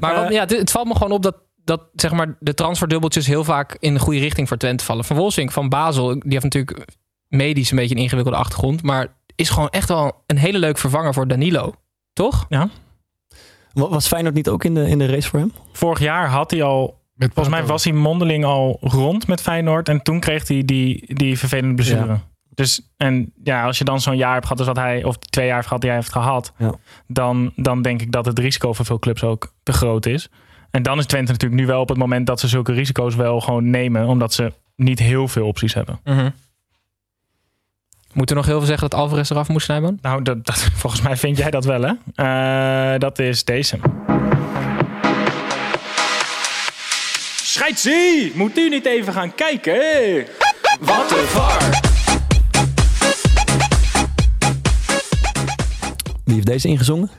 Maar wat, Eh, ja, het valt me gewoon op dat, dat zeg maar, de transferdubbeltjes heel vaak in de goede richting voor Twente vallen. Van van Basel, die heeft natuurlijk medisch een beetje een ingewikkelde achtergrond. Maar is gewoon echt wel een hele leuk vervanger voor Danilo. Toch? Wa- Was Feyenoord niet ook in de, in de race voor hem? Vorig jaar had hij al Volgens mij was hij mondeling al rond met Feyenoord. En toen kreeg hij die, die vervelende blessure. Ja. Dus en ja, als je dan zo'n jaar hebt gehad, dus wat hij, of twee jaar heeft gehad die hij heeft gehad, Ja. dan, dan denk ik dat het risico voor veel clubs ook te groot is. En dan is Twente natuurlijk nu wel op het moment dat ze zulke risico's wel gewoon nemen, omdat ze niet heel veel opties hebben. Moeten we nog heel veel zeggen dat Alvarez eraf moest snijden? Nou, dat, dat, *laughs* volgens mij vind jij dat wel, hè? Eh, dat is deze. Scheidsie! Moet u niet even gaan kijken? Wat een var! Wie heeft deze ingezongen?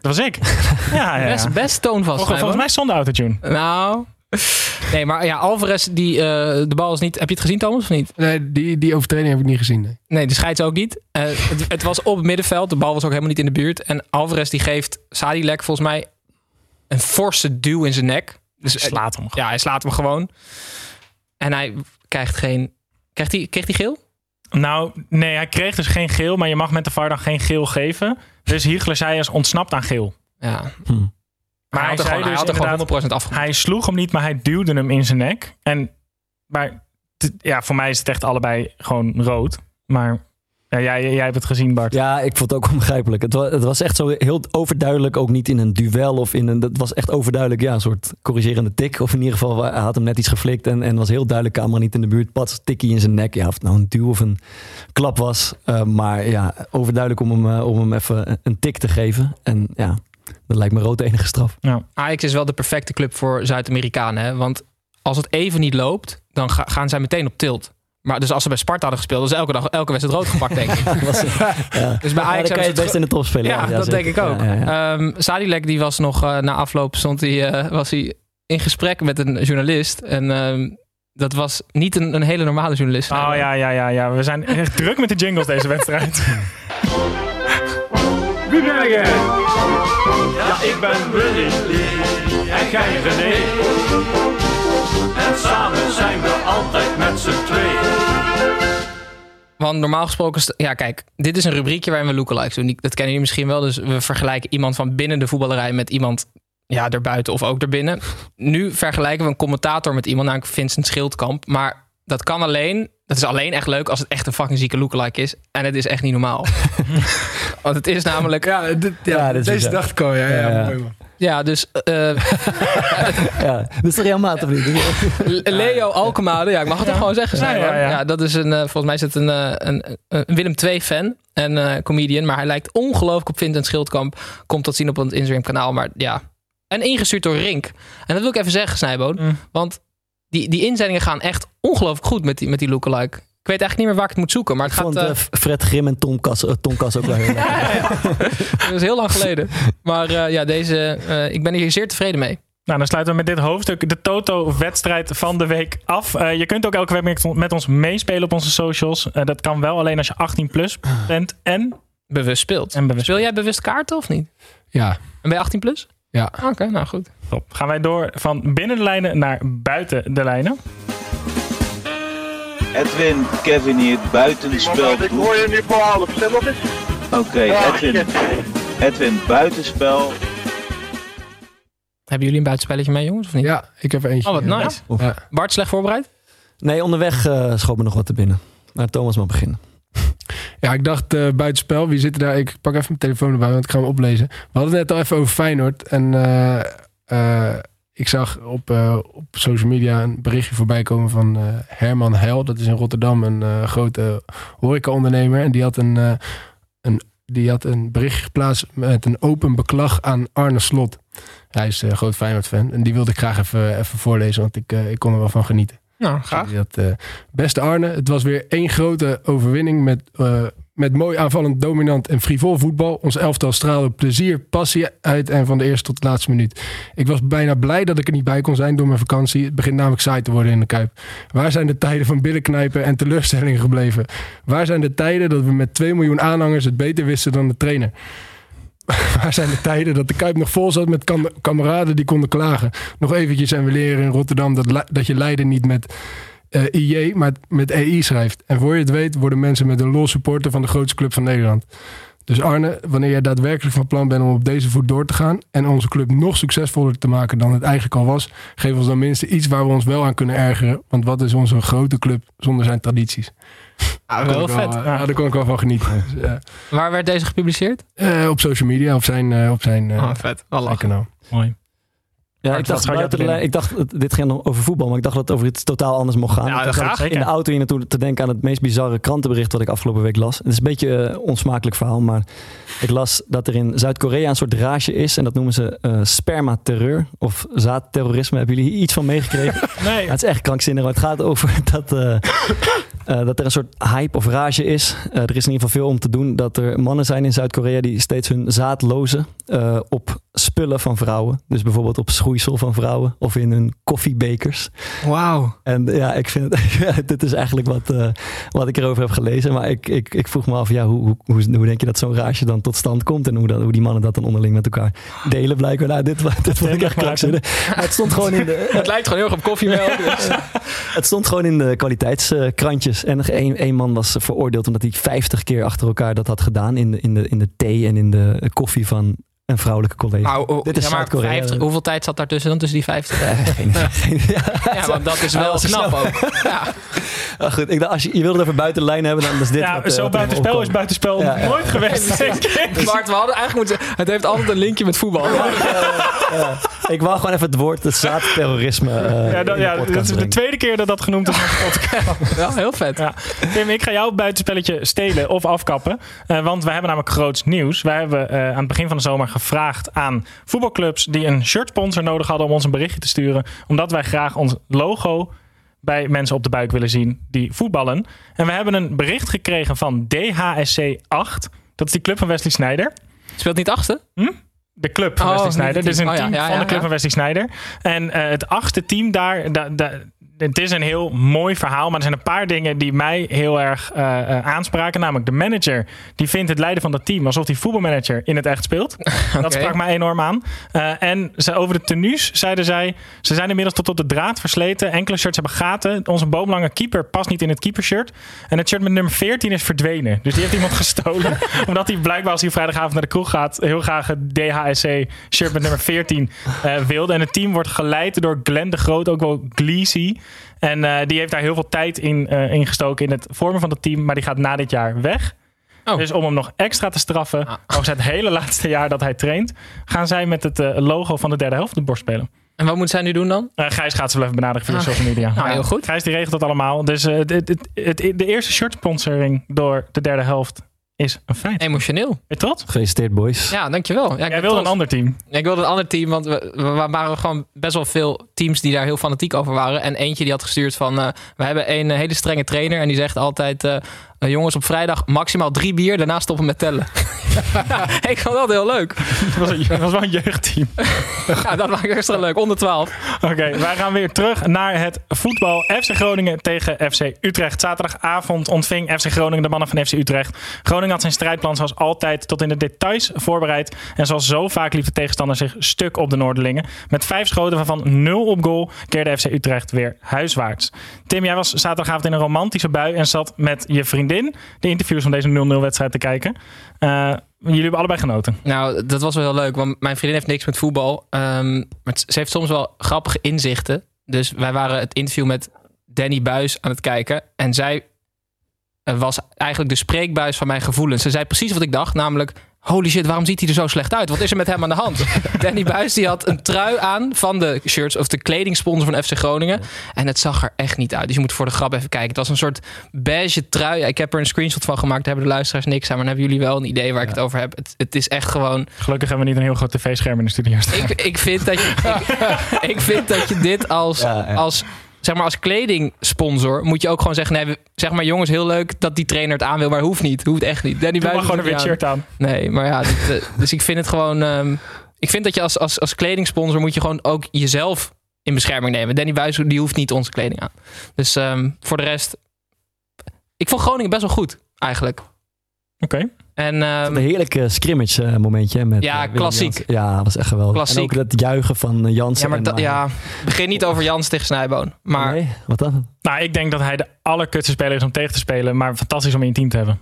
Dat was ik. *laughs* Ja, ja. Best, best toonvast. Volgens, volgens mij zonder autotune. Nou. Nee, maar ja, Alvarez, die, eh, de bal is niet... Heb je het gezien, Thomas, of niet? Nee, die, die overtreding heb ik niet gezien. Nee. Nee, de scheids ook niet. Eh, het, het was op het middenveld. De bal was ook helemaal niet in de buurt. En Alvarez die geeft Sadilek volgens mij een forse duw in zijn nek. Dus eh, Slaat hem. ja, hij slaat hem gewoon. En hij krijgt geen... Krijgt hij, kreeg hij geel? Nou, nee, hij kreeg dus geen geel, maar je mag met de VAR dan geen geel geven. Dus Higler ontsnapt aan geel. Ja. Hm. Maar hij had er zei gewoon, hij dus had er gewoon inderdaad- 100% afgemaakt. Hij sloeg hem niet, maar hij duwde hem in zijn nek. En, maar t- ja, voor mij is het echt allebei gewoon rood. Maar ja, jij, jij hebt het gezien, Bart. Ja, ik vond het ook *laughs* onbegrijpelijk. Het was, het was echt zo heel overduidelijk, ook niet in een duel of in een. Het was echt overduidelijk, ja, een soort corrigerende tik. Of in ieder geval, hij had hem net iets geflikt en, en was heel duidelijk, camera niet in de buurt. Pats, tikkie in zijn nek. Ja, of het nou een duw of een klap was. Eh, maar ja, overduidelijk om hem, eh, om hem even een- tik te geven. En ja, dat lijkt me rood de enige straf. Ajax is wel de perfecte club voor Zuid-Amerikanen. hè? Want als het even niet loopt, dan ga- gaan zij meteen op tilt. Maar dus als ze bij Sparta hadden gespeeld, dan is elke dag elke wedstrijd rood gepakt, denk ik. *laughs* Ja. Dus bij Ja, Ajax dan kan je het ze best in de top spelen. Ja, dat zeker. denk ik ook. Ja, ja, ja. Ehm, Sadilek die was nog eh, na afloop stond hij, eh, was hij in gesprek met een journalist. En ehm, dat was niet een, een hele normale journalist. Oh ja, ja, ja, ja. We zijn echt druk met de jingles deze wedstrijd. Wie ben jij? Ja, ik ben Willy en jij René. En samen zijn we altijd met z'n twee. Want normaal gesproken, ja, kijk, dit is een rubriekje waarin we lookalikes doen. Die- Dat kennen jullie misschien wel. Dus we vergelijken iemand van binnen de voetballerij met iemand ja, erbuiten of ook erbinnen. Nu vergelijken we een commentator met iemand, namelijk Vincent Schildkamp. Maar dat kan alleen, dat is alleen echt leuk als het echt een fucking zieke lookalike is. En het is echt niet normaal. *laughs* Want het is namelijk, ja, Ja, dit, ja, Ja, dit is deze dacht ik al. Ja, ja, Ja, ja. mooi man. Dus eh, *laughs* Ja, dat is toch jouw maat of niet? *laughs* Leo Alkemade, ja, ik mag het gewoon zeggen. Ja, Snijboon. ja, ja. ja, dat is een, eh, volgens mij is het een, een, een Willem II-fan en eh, comedian. Maar hij lijkt ongelooflijk op Vincent Schildkamp. Komt dat zien op ons Instagram-kanaal. Maar ja, en ingestuurd door Rink. En dat wil ik even zeggen, Snijboon. Mm. Want die, die inzendingen gaan echt ongelooflijk goed met die, met die lookalike. Ik weet eigenlijk niet meer waar ik het moet zoeken. Maar Ik het gaat, vond eh, eh, Fred Grim en Tom Kas, eh, Tom Kas ook wel heel *laughs* leuk. dat is heel lang geleden. Maar eh, ja, deze, eh, ik ben hier zeer tevreden mee. Nou, dan sluiten we met dit hoofdstuk de Toto-wedstrijd van de week af. Eh, je kunt ook elke week met- met ons meespelen op onze socials. Eh, dat kan wel alleen als je 18 plus bent en, Bewust speelt. en bewust. Speel jij bewust kaarten of niet? Ja, En ben je 18 plus? ja. Oké, nou goed. Top. Gaan wij door van binnen de lijnen naar buiten de lijnen. Edwin, Kevin hier buitenspel. Ik hoor je nu voor half. Stem op eens. Oké, Edwin, Edwin buitenspel. Hebben jullie een buitenspelletje mee, jongens, of niet? ja, ik heb er eentje. Oh, wat Ja. nice. Ja. Bart, slecht voorbereid? Nee, onderweg eh schoot me nog wat te binnen. Maar Thomas mag beginnen. *laughs* Ja, ik dacht eh buitenspel. Wie zit er daar? Ik pak even mijn telefoon erbij, want ik ga hem oplezen. We hadden het net al even over Feyenoord. En eh, eh, ik zag op, eh, op social media een berichtje voorbij komen van eh, Herman Heil. Dat is in Rotterdam een eh, grote horecaondernemer. En die had een, een, die had een berichtje geplaatst met een open beklag aan Arne Slot. Hij is een groot Feyenoord-fan. En die wilde ik graag even, even voorlezen, want ik, ik kon er wel van genieten. Nou, graag. Eh, beste Arne, het was weer één grote overwinning met, met mooi aanvallend, dominant en frivol voetbal. Ons elftal straalde plezier, passie uit en van de eerste tot de laatste minuut. Ik was bijna blij dat ik er niet bij kon zijn door mijn vakantie. Het begint namelijk saai te worden in de Kuip. Waar zijn de tijden van billenknijpen en teleurstellingen gebleven? Waar zijn de tijden dat we met 2 miljoen aanhangers het beter wisten dan de trainer? *laughs* Waar zijn de tijden dat de Kuip nog vol zat met kam- kameraden die konden klagen? Nog eventjes en we leren in Rotterdam dat, dat je Leiden niet met eh, IJ, maar met EI schrijft. En voor je het weet worden mensen met een lol supporter van de grootste club van Nederland. Dus Arne, wanneer jij daadwerkelijk van plan bent om op deze voet door te gaan en onze club nog succesvoller te maken dan het eigenlijk al was, geef ons dan minstens iets waar we ons wel aan kunnen ergeren. Want wat is onze grote club zonder zijn tradities? Ah, Kon wel ik vet. eh, ja, daar kon ik wel van genieten. *laughs* Dus, Waar werd deze gepubliceerd? eh, op social media, op zijn, eh, op zijn, eh, Ah, vet. Wel zijn kanaal. Mooi. Ja, ik dacht, buiten de lijn- ik dacht, dit ging over voetbal, maar ik dacht dat het over iets totaal anders mocht gaan. Ja, graag. in de auto hier naartoe te denken aan het meest bizarre krantenbericht wat ik afgelopen week las. Het is een beetje een onsmakelijk verhaal, maar ik las dat er in Zuid-Korea een soort rage is en dat noemen ze eh spermaterreur of zaadterrorisme. Hebben jullie hier iets van meegekregen? *laughs* Nee. Ja, het is echt krankzinnig. maar Het gaat over *laughs* dat, eh, eh, dat er een soort hype of rage is. Eh, er is in ieder geval veel om te doen. Dat er mannen zijn in Zuid-Korea die steeds hun zaad lozen eh, op spullen van vrouwen. Dus bijvoorbeeld op schoeisel van vrouwen of in hun koffiebekers. Wauw. En ja, ik vind *laughs* dit is eigenlijk wat, wat ik erover heb gelezen. Maar ik, ik, ik vroeg me af, ja, hoe, hoe, hoe, denk je dat zo'n rage dan tot stand komt? En hoe, dat, hoe die mannen dat dan onderling met elkaar delen blijkbaar. Nou, dit, dit vond ik echt krankzinnig. *laughs* Het stond gewoon in de... Het lijkt gewoon heel erg op koffiemelk. *laughs* dus. Het stond gewoon in de kwaliteitskrantjes. En één, één man was veroordeeld omdat hij 50 keer achter elkaar dat had gedaan. In de, in de, in de thee en in de koffie van een vrouwelijke collega. Nou, oh, Dit is ja, maar Zuid-Korea. 50 hoeveel tijd zat daartussen dan, tussen die 50? Eh, *laughs* geen, geen, ja. *laughs* Ja, want dat is wel is knap snel. ook. Ja. *laughs* Ah, goed, ik dacht, als je, je wilde over buiten de lijn hebben, dan is dit Ja, wat, eh, zo wat buitenspel is buitenspel Ja, ja. nooit geweest, denk ik. Bart, we hadden eigenlijk moeten... Het heeft altijd een linkje met voetbal. Ja, ik wou gewoon even het woord het zaadterrorisme eh Ja, dat, in de ja, dat is de brengen. tweede keer dat dat genoemd is in de podcast. Ja, heel vet. Ja. Tim, ik ga jouw buitenspelletje stelen of afkappen. Eh, want wij hebben namelijk groots nieuws. Wij hebben eh, aan het begin van de zomer gevraagd aan voetbalclubs die een shirtsponsor nodig hadden om ons een berichtje te sturen. Omdat wij graag ons logo bij mensen op de buik willen zien die voetballen. En we hebben een bericht gekregen van DHSC 8. Dat is die club van Wesley Sneijder. Speelt niet achtste? De club van Oh, Wesley het Dus een team. Oh, team ja, ja, van de ja, club ja. van Wesley Sneijder. En eh, het achtste team daar, da- da- het is een heel mooi verhaal, maar er zijn een paar dingen die mij heel erg eh, aanspraken. Namelijk de manager, die vindt het leiden van dat team alsof die voetbalmanager in het echt speelt. *laughs* Dat sprak mij enorm aan. Eh, en ze, over de tenues zeiden zij, ze zijn inmiddels tot op de draad versleten. Enkele shirts hebben gaten. Onze boomlange keeper past niet in het keepershirt. En het shirt met nummer 14 is verdwenen. Dus die heeft iemand *laughs* gestolen. *laughs* omdat hij blijkbaar als hij vrijdagavond naar de kroeg gaat, heel graag het DHSC shirt met nummer 14 eh, wilde. En het team wordt geleid door Glenn de Groot, ook wel Gleesy. En eh, die heeft daar heel veel tijd in, eh, in gestoken in het vormen van het team. Maar die gaat na dit jaar weg. Dus om hem nog extra te straffen, over het hele *laughs* laatste jaar dat hij traint, gaan zij met het eh, logo van de derde helft op de borst spelen. En wat moet zij nu doen dan? Eh, Gijs gaat ze wel even benaderen via Ah. social media. Nou, heel goed. Gijs die regelt dat allemaal. Dus het- het- de eerste shirt sponsoring door de derde helft is een feit. Emotioneel. Ben je trots? Gefeliciteerd, boys. Ja, dankjewel. Ja, ik Jij wilde een ander team. Ik wilde een ander team, want we, we waren gewoon best wel veel teams die daar heel fanatiek over waren. En eentje die had gestuurd van, eh, we hebben een hele strenge trainer en die zegt altijd, eh, eh, jongens op vrijdag maximaal drie bier, daarna stoppen met tellen. *laughs* ik vond dat heel leuk. Het was, een- het was wel een jeugdteam. *laughs* ja, dat maakt extra leuk, onder 12. Oké, wij gaan weer terug naar het voetbal. FC Groningen tegen FC Utrecht. Zaterdagavond ontving FC Groningen de mannen van FC Utrecht. Groningen had zijn strijdplan zoals altijd tot in de details voorbereid. En zoals zo vaak liep de tegenstander zich stuk op de Noorderlingen. Met vijf schoten waarvan nul op goal keerde FC Utrecht weer huiswaarts. Tim, jij was zaterdagavond in een romantische bui en zat met je vriendin de interviews van deze 0-0 wedstrijd te kijken. Eh, jullie hebben allebei genoten. Nou, dat was wel heel leuk, want mijn vriendin heeft niks met voetbal. ehm, maar ze heeft soms wel grappige inzichten. Dus wij waren het interview met Danny Buis aan het kijken. En zij eh, was eigenlijk de spreekbuis van mijn gevoelens. Ze zei precies wat ik dacht, namelijk... Holy shit, waarom ziet hij er zo slecht uit? Wat is er met hem aan de hand? *laughs* Danny Buis die had een trui aan van de shirts of de kledingsponsor van FC Groningen. En het zag er echt niet uit. Dus je moet voor de grap even kijken. Het was een soort beige trui. Ik heb er een screenshot van gemaakt. Daar hebben de luisteraars niks aan. Maar dan hebben jullie wel een idee waar ik het over heb. Het, het is echt gewoon... Gelukkig hebben we niet een heel groot tv-scherm in de studio staan. Ik, ik, vind dat je, ik, ik vind dat je dit als, Ja, ja. als, zeg maar als kledingsponsor moet je ook gewoon zeggen: nee, zeg maar jongens, heel leuk dat die trainer het aan wil, maar hoeft niet. Hoeft echt niet. Danny Doe maar gewoon een wit shirt aan. Nee, maar ja, dit, dus ik vind het gewoon. ehm, ik vind dat je als, als, als kledingsponsor moet je gewoon ook jezelf in bescherming nemen. Danny Buis die hoeft niet onze kleding aan. Dus ehm, voor de rest, ik vond Groningen best wel goed eigenlijk. Oké. En ehm, Een heerlijke scrimmage eh, momentje. Met, Ja, eh, klassiek. Ja, dat was echt geweldig. Klassiek. En ook dat juichen van eh, Jansen. ja, maar en dat, ja, begin niet over Jans tegen Snijboon. Maar Nee, wat dan? Nou, ik denk dat hij de allerkutste speler is om tegen te spelen. Maar fantastisch om in je team te hebben.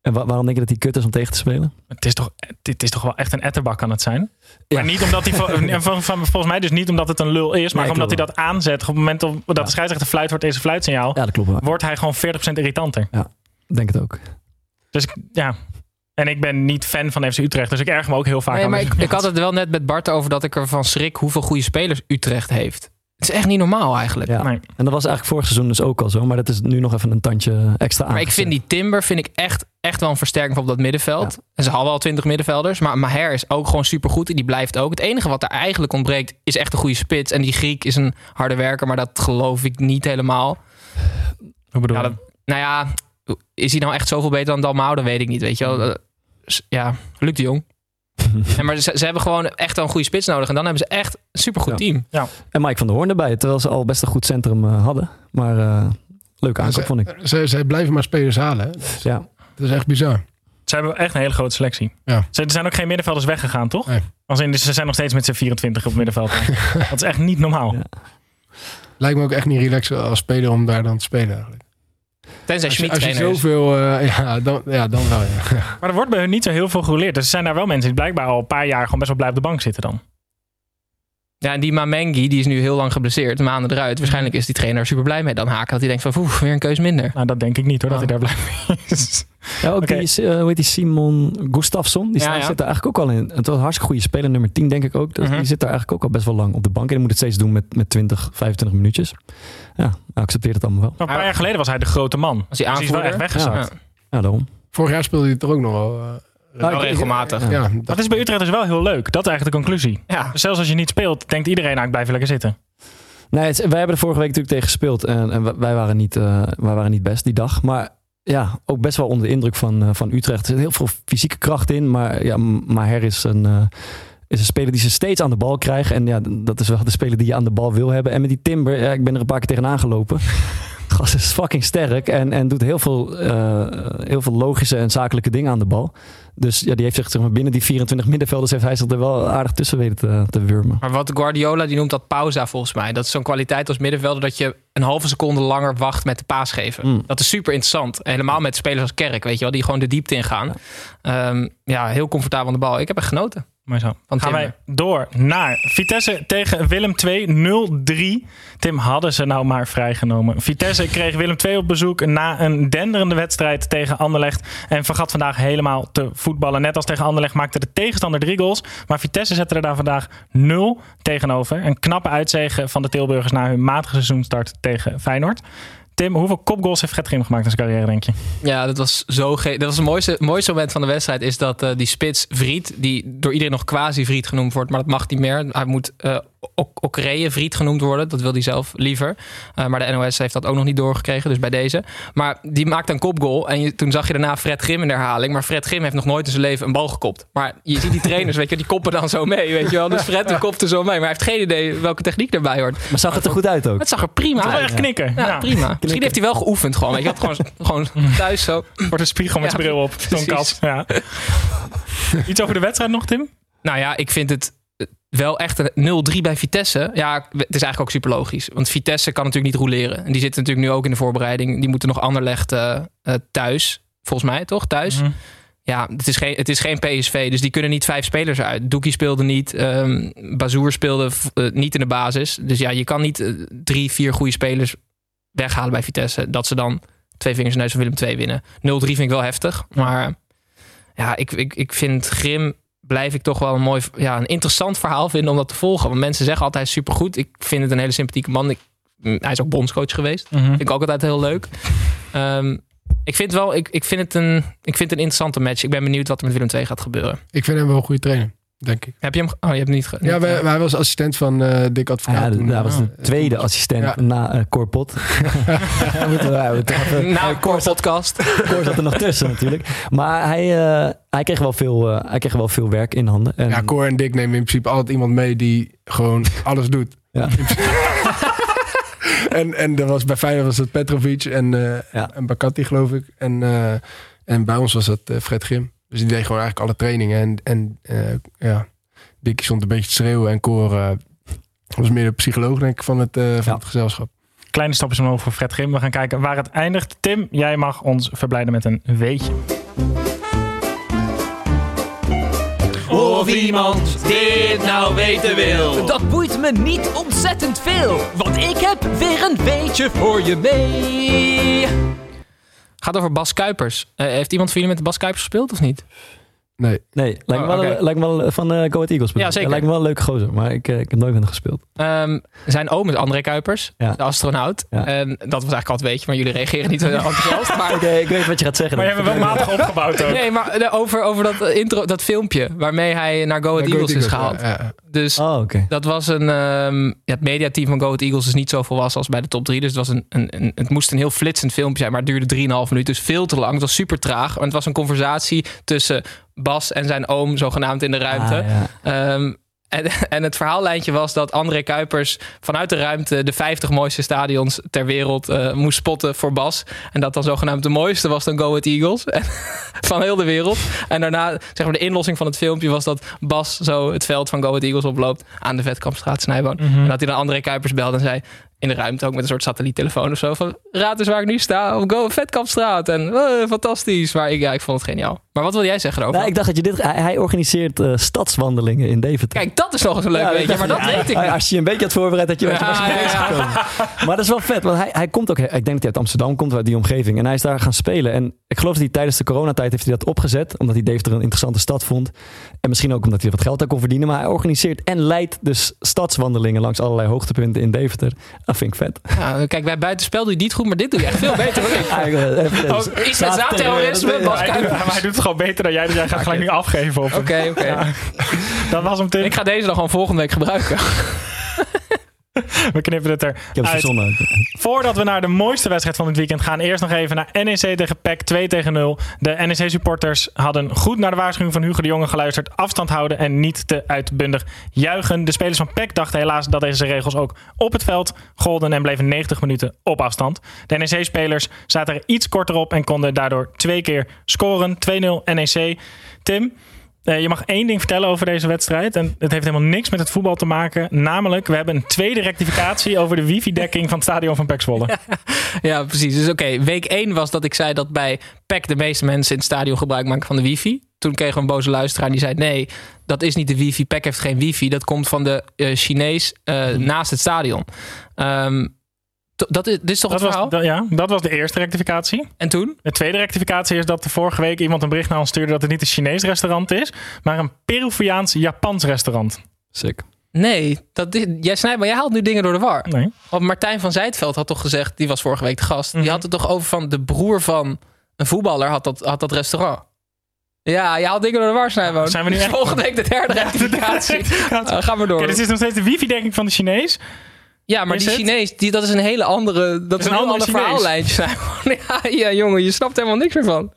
En wa- waarom denk je dat hij kut is om tegen te spelen? Het is toch, dit is toch wel echt een etterbak aan het zijn? Maar niet omdat hij, van, *laughs* van, van- volgens mij dus niet omdat het een lul is, maar Nee, omdat hij dat aanzet. Op het moment dat de scheidsrechter fluit wordt deze fluitsignaal, Ja, dat klopt wel. wordt hij gewoon 40% irritanter. Ik denk het ook. Dus ja. En ik ben niet fan van FC Utrecht, dus ik erg me ook heel vaak Nee, aan maar ik, ik had het wel net met Bart over dat ik ervan schrik hoeveel goede spelers Utrecht heeft. Het is echt niet normaal eigenlijk. Ja. Nee. En dat was eigenlijk vorig seizoen dus ook al zo. Maar dat is nu nog even een tandje extra aan. Maar ik vind die Timber vind ik echt, echt wel een versterking op dat middenveld. En ze hadden al twintig middenvelders. Maar Maher is ook gewoon supergoed. En die blijft ook. Het enige wat daar eigenlijk ontbreekt is echt een goede spits. En die Griek is een harde werker. Maar dat geloof ik niet helemaal. Hoe bedoel Ja, je? dat, nou ja, is hij nou echt zoveel beter dan Dalmau? Dat weet ik niet, weet je wel. Dat- Ja, Luc de Jong. *laughs* Ja, maar ze, ze hebben gewoon echt wel een goede spits nodig. En dan hebben ze echt een supergoed Ja. team. En Mike van der Hoorn erbij. Terwijl ze al best een goed centrum eh, hadden. Maar eh leuke aankoop vond ik. Zij, zij blijven maar spelers halen. hè. Dus Ja. Dat is echt bizar. Ze hebben echt een hele grote selectie. Ja. Ze, er zijn ook geen middenvelders weggegaan, toch? Nee. Als in, dus ze zijn nog steeds met z'n 24 op het middenveld. *laughs* dat is echt niet normaal. Ja. Lijkt me ook echt niet relaxed als speler om daar dan te spelen eigenlijk. Tenzij Als je, als zoveel... eh, *laughs* ja, dan, ja, dan wel. Ja. *laughs* Maar er wordt bij hun niet zo heel veel gerouleerd. Dus er zijn daar wel mensen die blijkbaar al een paar jaar gewoon best wel blij op de bank zitten dan. Ja, en die Mamengi, die is nu heel lang geblesseerd, maanden eruit. Waarschijnlijk is die trainer super blij mee dan haken. Dat hij denkt van, oeh, weer een keus minder. Nou, dat denk ik niet hoor, dat Oh. hij daar blij mee is. Ja, ook Oké. die, eh, hoe heet die Simon Gustafsson. Die Ja, staat- ja. zit er eigenlijk ook al in. Het was een hartstikke goede speler, nummer 10 denk ik ook. Dus Mhm. Die zit daar eigenlijk ook al best wel lang op de bank. En die moet het steeds doen met, met 20, 25 minuutjes. Ja, hij accepteert het allemaal wel. Maar een paar jaar geleden was hij de grote man. Als hij Dus die is wel echt aanvoerder. weggezakt. Ja. Ja, daarom. Vorig jaar speelde hij er ook nog wel. eh, Wel regelmatig. ja, Dat dat is bij Utrecht dus wel heel leuk. Dat is eigenlijk de conclusie. Ja. Dus zelfs als je niet speelt, denkt iedereen, nou ik blijf lekker zitten. Nee, het- wij hebben er vorige week natuurlijk tegen gespeeld. En, en wij- waren niet, eh, wij waren niet best die dag. Maar ja, ook best wel onder de indruk van, eh, van Utrecht. Er zit heel veel fysieke kracht in. Maar ja, Maher is een, eh, is een speler die ze steeds aan de bal krijgen. En ja, dat is wel de speler die je aan de bal wil hebben. En met die Timber, ja, ik ben er een paar keer tegenaan gelopen. *laughs* Gast is fucking sterk en, en doet heel veel, eh, heel veel logische en zakelijke dingen aan de bal. Dus ja, die heeft zich zeg maar, binnen die 24 middenvelders heeft hij zich er wel aardig tussen weten te, te wurmen. Maar wat Guardiola, die noemt dat pauza volgens mij. Dat is zo'n kwaliteit als middenvelder dat je een halve seconde langer wacht met de paas geven. Mm. Dat is super interessant. Helemaal met spelers als Kerk, weet je wel, die gewoon de diepte ingaan. Ja, ja heel comfortabel aan de bal. Ik heb er genoten. Maar zo. Van Gaan wij door naar Vitesse tegen Willem 2 0-3. Tim hadden ze nou maar vrijgenomen. Vitesse kreeg Willem 2 op bezoek na een denderende wedstrijd tegen Anderlecht. En vergat vandaag helemaal te voetballen. Net als tegen Anderlecht maakte de tegenstander drie goals. Maar Vitesse zette er daar vandaag 0 tegenover. Een knappe uitzege van de Tilburgers na hun matige seizoenstart tegen Feyenoord. Tim, hoeveel kopgoals heeft Fred Grim gemaakt in zijn carrière, denk je? Ja, dat was zo ge Dat was het mooiste, mooiste moment van de wedstrijd. Is dat eh, die spits Vriet, die door iedereen nog quasi Vriet genoemd wordt, maar dat mag niet meer. Hij moet eh Ok- Okree Vriet genoemd worden. Dat wil hij zelf liever. Eh, maar de NOS heeft dat ook nog niet doorgekregen, dus bij deze. Maar die maakte een kopgoal. En je, toen zag je daarna Fred Grim in de herhaling. Maar Fred Grim heeft nog nooit in zijn leven een bal gekopt. Maar je ziet die trainers, *laughs* weet je, die koppen dan zo mee. Weet je wel. Dus Fred die kopte zo mee. Maar hij heeft geen idee welke techniek erbij hoort. Maar zag het er goed uit ook? Het zag er prima uit. echt knikken. Ja, Ja. prima. Misschien heeft hij wel geoefend gewoon. Weet je, had gewoon, *laughs* gewoon thuis zo. Wordt een spiegel met Ja, zijn bril op. Zo'n kat. Ja. *laughs* Iets over de wedstrijd nog, Tim? Nou ja, ik vind het wel echt een 0-3 bij Vitesse. Ja, het is eigenlijk ook super logisch. Want Vitesse kan natuurlijk niet roleren. En die zitten natuurlijk nu ook in de voorbereiding. Die moeten nog Anderlecht eh, thuis. Volgens mij, toch? Thuis. Mhm. Ja, het is, geen, het is geen PSV. Dus die kunnen niet vijf spelers uit. Doekie speelde niet. ehm Bazoer speelde eh, niet in de basis. Dus ja, je kan niet drie, vier goede spelers weghalen bij Vitesse. Dat ze dan twee vingers in neus van Willem II winnen. 0-3 vind ik wel heftig. Maar ja, ik, ik, ik vind Grim blijf ik toch wel een mooi, ja, een interessant verhaal vinden om dat te volgen. Want mensen zeggen altijd supergoed. Ik vind het een hele sympathieke man. Ik, mm, hij is ook bondscoach geweest. Mhm. Vind ik ook altijd heel leuk. Ehm, ik vind wel, ik, ik, vind het een, ik vind het een interessante match. Ik ben benieuwd wat er met Willem II gaat gebeuren. Ik vind hem wel een goede trainer, denk ik. Heb je hem? Oh, je hebt hem niet. Ge- Ja, wij, eh, wij was assistent van eh Dick Advocaat. Ja, dat was de Eh, tweede *laughs* assistent Ja. na eh Cor Pot. Ja, *laughs* *laughs* moeten we- ja, we toch even- Na een core podcast. Cor zat er nog tussen natuurlijk. Maar hij, eh, hij, kreeg wel veel, eh, hij kreeg wel veel werk in handen. En, Ja, Cor en Dick nemen in principe altijd iemand mee die gewoon alles doet. Ja. en, en dat was, bij Feyenoord was het Petrovic en, eh Ja. en Bakati, geloof ik. En, eh, en bij ons was dat eh, Fred Grim. Dus die deed gewoon eigenlijk alle trainingen. En, en eh, ja, Dickie stond een beetje te schreeuwen. En Cor eh, was meer de psycholoog, denk ik, van het, eh, van Ja. het gezelschap. Kleine stapjes omhoog voor Fred Grim. We gaan kijken waar het eindigt. Tim, jij mag ons verblijden met een weetje. Of iemand dit nou weten wil. Dat boeit me niet ontzettend veel, want ik heb weer een beetje voor je mee. Gaat over Bas Kuipers. Eh, heeft iemand van jullie met de Bas Kuipers gespeeld of niet? Nee. Nee, lijkt me wel, oké. lijkt me wel van eh Go Ahead Eagles. bedoel Ja, zeker. Lijkt me wel een leuke gozer, maar ik, eh, ik heb nooit met hem gespeeld. Ehm, zijn oom is André Kuipers, Ja. de astronaut. Ja. En dat was eigenlijk al het weetje, maar jullie reageren niet zo enthousiast. *laughs* Maar Oké, ik weet wat je gaat zeggen. Maar je hebt hem wel matig opgebouwd ook. Nee, maar eh, over, over dat, eh, intro, dat filmpje waarmee hij naar Go Ahead Eagles is gehaald. ja, ja. Dus Oh, dat was een. ehm, ja, het mediateam van Go Ahead Eagles is niet zo volwassen als bij de top 3. Dus het, was een, een, een- het moest een heel flitsend filmpje zijn, maar het duurde 3,5 minuten. Dus veel te lang. Het was super traag. En het was een conversatie tussen Bas en zijn oom, zogenaamd in de ruimte. Ah, ja. Ehm, en, *laughs* en het verhaallijntje was dat André Kuipers vanuit de ruimte de 50 mooiste stadions ter wereld eh, moest spotten voor Bas. En dat dan zogenaamd de mooiste was dan Go Ahead Eagles. *laughs* En- van heel de wereld. En daarna, zeg maar, de inlossing van het filmpje was dat Bas zo het veld van Go Ahead Eagles oploopt aan de Vetkampstraat Snijboon. En dat hij dan André Kuipers belde en zei in de ruimte ook met een soort satelliettelefoon of zo van raad eens waar ik nu sta op Go Vetkampstraat. En eh, fantastisch. Maar ik, ja, ik vond het geniaal. Maar wat wil jij zeggen erover? Nou, ik dacht dat je dit... Hij, hij organiseert eh, stadswandelingen in Deventer. Kijk, dat is nog eens een leuk Ja, weetje, ik *laughs* maar dat dacht, weet ik niet. Als je je een beetje had voorbereid, had je was Ja, gekomen. Maar dat is wel vet, want hij, hij komt ook... Ik denk dat hij uit Amsterdam komt, uit die omgeving. En hij is daar gaan spelen. En ik geloof dat hij tijdens de coronatijd heeft hij dat opgezet. Omdat hij Deventer een interessante stad vond. En misschien ook omdat hij wat geld daar kon verdienen. Maar hij organiseert en leidt dus stadswandelingen langs allerlei hoogtepunten in Deventer. Dat vind ik vet. Ja, kijk, bij buitenspel doe je het niet goed, maar dit doe je echt veel beter dan ik. Eigenlijk, eh, Oh, Bas Hij doet, Kuipers. maar hij doet het gewoon beter dan jij, dus jij gaat gelijk nu afgeven. Oké, oké. Dat was hem, Tim. Ik ga deze dan gewoon volgende week gebruiken. *laughs* We knippen het er Ik uit. Voordat we naar de mooiste wedstrijd van het weekend gaan, eerst nog even naar NEC tegen PEC 2 tegen 0. De NEC-supporters hadden goed naar de waarschuwing van Hugo de Jonge geluisterd. Afstand houden en niet te uitbundig juichen. De spelers van PEC dachten helaas dat deze regels ook op het veld golden en bleven 90 minuten op afstand. De NEC-spelers zaten er iets korter op en konden daardoor twee keer scoren. 2-0 NEC. Tim, je mag één ding vertellen over deze wedstrijd. En het heeft helemaal niks met het voetbal te maken. Namelijk, we hebben een tweede rectificatie over de wifi-dekking van het stadion van PEC Zwolle. *laughs* Ja, precies. Dus oké, week 1 was dat ik zei dat bij PEC de meeste mensen in het stadion gebruik maken van de wifi. Toen kregen we een boze luisteraar die zei: nee, dat is niet de wifi. PEC heeft geen wifi. Dat komt van de eh, Chinees eh, naast het stadion. Ehm, to- dat is, dit is toch Dat het was, verhaal? dat- ja, dat was de eerste rectificatie. En toen? De tweede rectificatie is dat er vorige week iemand een bericht naar ons stuurde dat het niet een Chinees restaurant is, maar een Peruviaans-Japans restaurant. Sick. Nee, dat is, jij, snijdt, maar jij haalt nu dingen door de war. Nee. Want Martijn van Zijtveld had toch gezegd, die was vorige week de gast. Mhm. Die had het toch over van de broer van een voetballer had dat, had dat restaurant. Ja, je haalt dingen door de war, Snijboon. Zijn we nu echt- Volgende week de derde rectificatie. Uh, *laughs* ga maar door. Oké, dit is nog steeds de wifi-dekking van de Chinees. Ja, maar Is die het? Chinees, die, dat is een hele andere, dat is een, een ander verhaallijntje. *laughs* Ja, ja, jongen, je snapt helemaal niks meer van.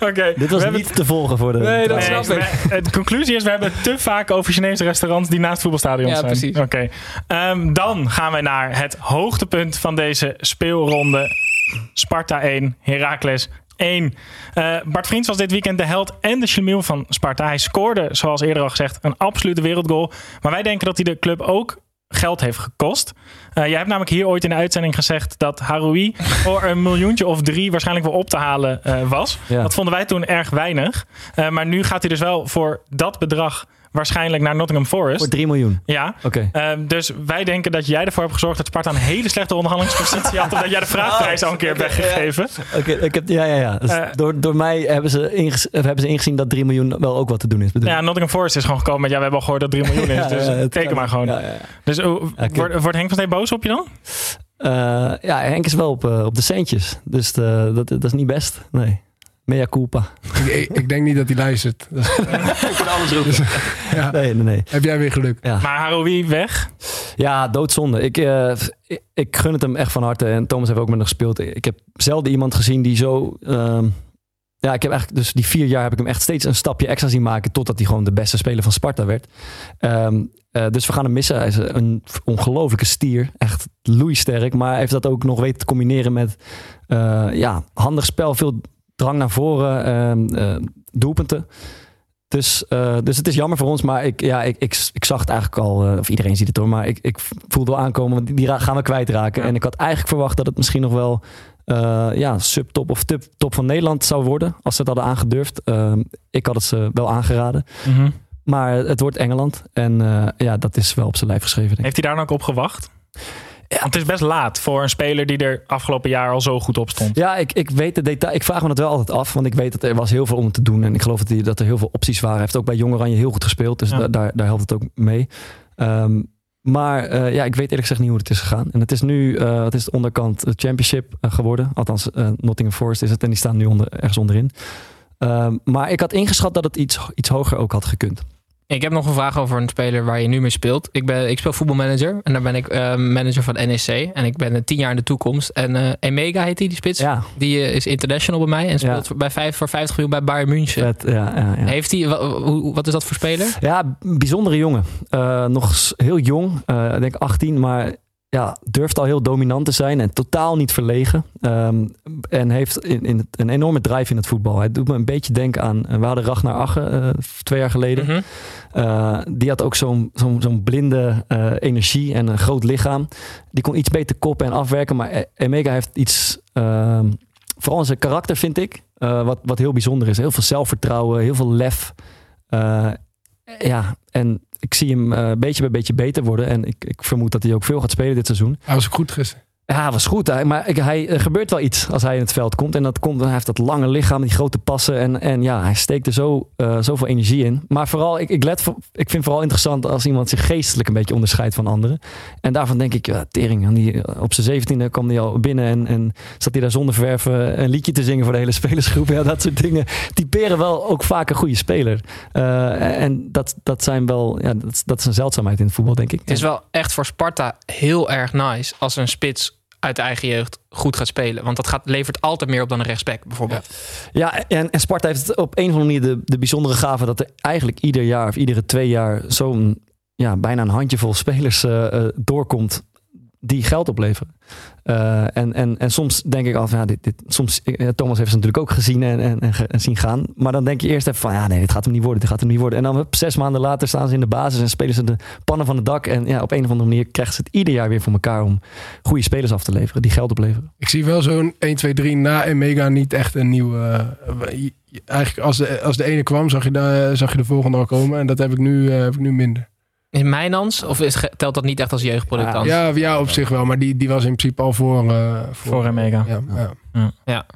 Oké. Dit was hebben- niet te volgen voor de... Nee, dat Nee, snap ik. we- De conclusie is, we hebben het te vaak over Chinese restaurants die naast voetbalstadions Ja, zijn. precies. Oké. Ehm, dan gaan we naar het hoogtepunt van deze speelronde. Sparta 1, Heracles 1. Eh, Bart Vriends was dit weekend de held en de schlemiel van Sparta. Hij scoorde, zoals eerder al gezegd, een absolute wereldgoal. Maar wij denken dat hij de club ook geld heeft gekost. Eh, jij hebt namelijk hier ooit in de uitzending gezegd dat Haroui voor *laughs* een miljoentje of drie waarschijnlijk wel op te halen eh, was. Ja. Dat vonden wij toen erg weinig. Eh, maar nu gaat hij dus wel voor dat bedrag waarschijnlijk naar Nottingham Forest. Voor 3 miljoen. Ja. Oké. Ehm, dus wij denken dat jij ervoor hebt gezorgd dat Sparta een hele slechte onderhandelingspositie had. Omdat jij de vraagprijs *laughs* al een keer hebt weggegeven. Oké, ik heb, ja, ja, ja. Dus Eh. door, door mij hebben ze, inges- hebben ze ingezien dat 3 miljoen wel ook wat te doen is. bedoel Ja. Nottingham Forest is gewoon gekomen met ja, we hebben al gehoord dat 3 miljoen is. *laughs* Ja, dus ja, teken maar gewoon. Ja, ja. Dus uh, wordt, Henk van Steen boos op je dan? Eh, ja, Henk is wel op, eh, op de centjes. Dus dat, dat is niet best. Nee. Mea culpa. Ik, ik, ik denk niet dat hij luistert. *laughs* Dat is- alles roepen. *laughs* ja. Nee, nee, nee. Heb jij weer geluk? Ja. Maar Haroui weg. Ja, doodzonde. Ik, eh, ik, ik gun het hem echt van harte. En Thomas heeft ook met hem gespeeld. Ik heb zelden iemand gezien die zo... ehm, ja, ik heb eigenlijk dus die vier jaar heb ik hem echt steeds een stapje extra zien maken. Totdat hij gewoon de beste speler van Sparta werd. Ehm, eh, dus we gaan hem missen. Hij is een ongelofelijke stier. Echt loeisterk. Maar hij heeft dat ook nog weten te combineren met eh, ja, handig spel. Veel drang naar voren. ehm, eh, doelpunten. Dus, eh, dus het is jammer voor ons, maar ik, ja, ik, ik, ik zag het eigenlijk al, eh, of iedereen ziet het hoor, maar ik, ik voelde wel aankomen, want die- gaan we kwijtraken. En ik had eigenlijk verwacht dat het misschien nog wel eh, ja, subtop of tip, top van Nederland zou worden, als ze het hadden aangedurfd. Ehm, ik had het ze wel aangeraden, maar het wordt Engeland en ja, dat is wel op zijn lijf geschreven. Denk. Heeft hij daar dan ook op gewacht? Want het is best laat voor een speler die er afgelopen jaar al zo goed op stond. Ja, ik, ik weet de detail. Ik vraag me dat wel altijd af. Want ik weet dat er was heel veel om te doen. En ik geloof dat, hij, dat er heel veel opties waren. Hij heeft ook bij Jong Oranje heel goed gespeeld. Dus Ja. da- daar, daar helpt het ook mee. Ehm, maar eh, ja, ik weet eerlijk gezegd niet hoe het is gegaan. En het is nu, eh het is de onderkant eh, championship geworden. Althans, Nottingham Forest is het. En die staan nu onder, ergens onderin. Ehm, maar ik had ingeschat dat het iets, iets hoger ook had gekund. Ik heb nog een vraag over een speler waar je nu mee speelt. Ik, ben, ik speel voetbalmanager en daar ben ik eh, manager van NEC. En ik ben eh, tien jaar in de toekomst. En eh Emega heet die, die spits. Ja, Die is international bij mij en speelt voor- bij vijf, voor 50 miljoen bij Bayern München. vet, ja, ja, ja. Heeft hij, wat is dat voor speler? Ja, bijzondere jongen. Nog heel jong, ik denk 18, maar ja, durft al heel dominant te zijn en totaal niet verlegen. Ehm, en heeft in, in het- een enorme drive in het voetbal. Hij doet me een beetje denken aan, we hadden Ragnar Agge eh, twee jaar geleden. Mhm. Eh, die had ook zo'n zo'n zo'n blinde eh, energie en een groot lichaam. Die kon iets beter koppen en afwerken. Maar E- Emega heeft iets, ehm, vooral in zijn karakter vind ik, eh, wat, wat heel bijzonder is. Heel veel zelfvertrouwen, heel veel lef. Eh, ja, en ik zie hem eh, beetje bij beetje beter worden. En ik, ik vermoed dat hij ook veel gaat spelen dit seizoen. Hij was ook goed gisteren. Ja, was goed. Hij, maar hij, er gebeurt wel iets als hij in het veld komt. En dat komt, hij heeft dat lange lichaam, die grote passen. En, en ja, hij steekt er zo, eh, zoveel energie in. Maar vooral, ik, ik, let, ik vind vooral interessant als iemand zich geestelijk een beetje onderscheidt van anderen. En daarvan denk ik, ja, tering. Die, op zijn zeventiende kwam hij al binnen en, en zat hij daar zonder verven een liedje te zingen voor de hele spelersgroep. *laughs* Ja, dat soort dingen typeren wel ook vaak een goede speler. Eh, en dat, dat zijn wel, ja, dat, dat is een zeldzaamheid in het voetbal, denk ik. Het is wel echt voor Sparta heel erg nice als een spits uit eigen jeugd goed gaat spelen. Want dat gaat, levert altijd meer op dan een rechtsback bijvoorbeeld. Ja, en, en Sparta heeft op een of andere manier de, de bijzondere gave dat er eigenlijk ieder jaar of iedere twee jaar zo'n ja, bijna een handjevol spelers eh, eh, doorkomt die geld opleveren. Eh, en, en, en soms denk ik al van ja, dit, dit, soms, eh, Thomas heeft ze natuurlijk ook gezien en, en, en, en zien gaan. Maar dan denk je eerst even van ja, nee, dit gaat hem niet worden, dit gaat hem niet worden. En dan zes maanden later staan ze in de basis en spelen ze de pannen van het dak. En ja, op een of andere manier krijgen ze het ieder jaar weer voor elkaar om goede spelers af te leveren, die geld opleveren. Ik zie wel zo'n 1, 2, 3 na Emega niet echt een nieuwe... eh, eigenlijk als de, als de ene kwam, zag je, de, zag je de volgende al komen. En dat heb ik nu, heb ik nu minder. In Mijnans? Of is, telt dat niet echt als jeugdproduct dan? Ja, ja, op zich wel. Maar die, die was in principe al voor... eh, voor, Voor Emega. Ja, ja. Ja.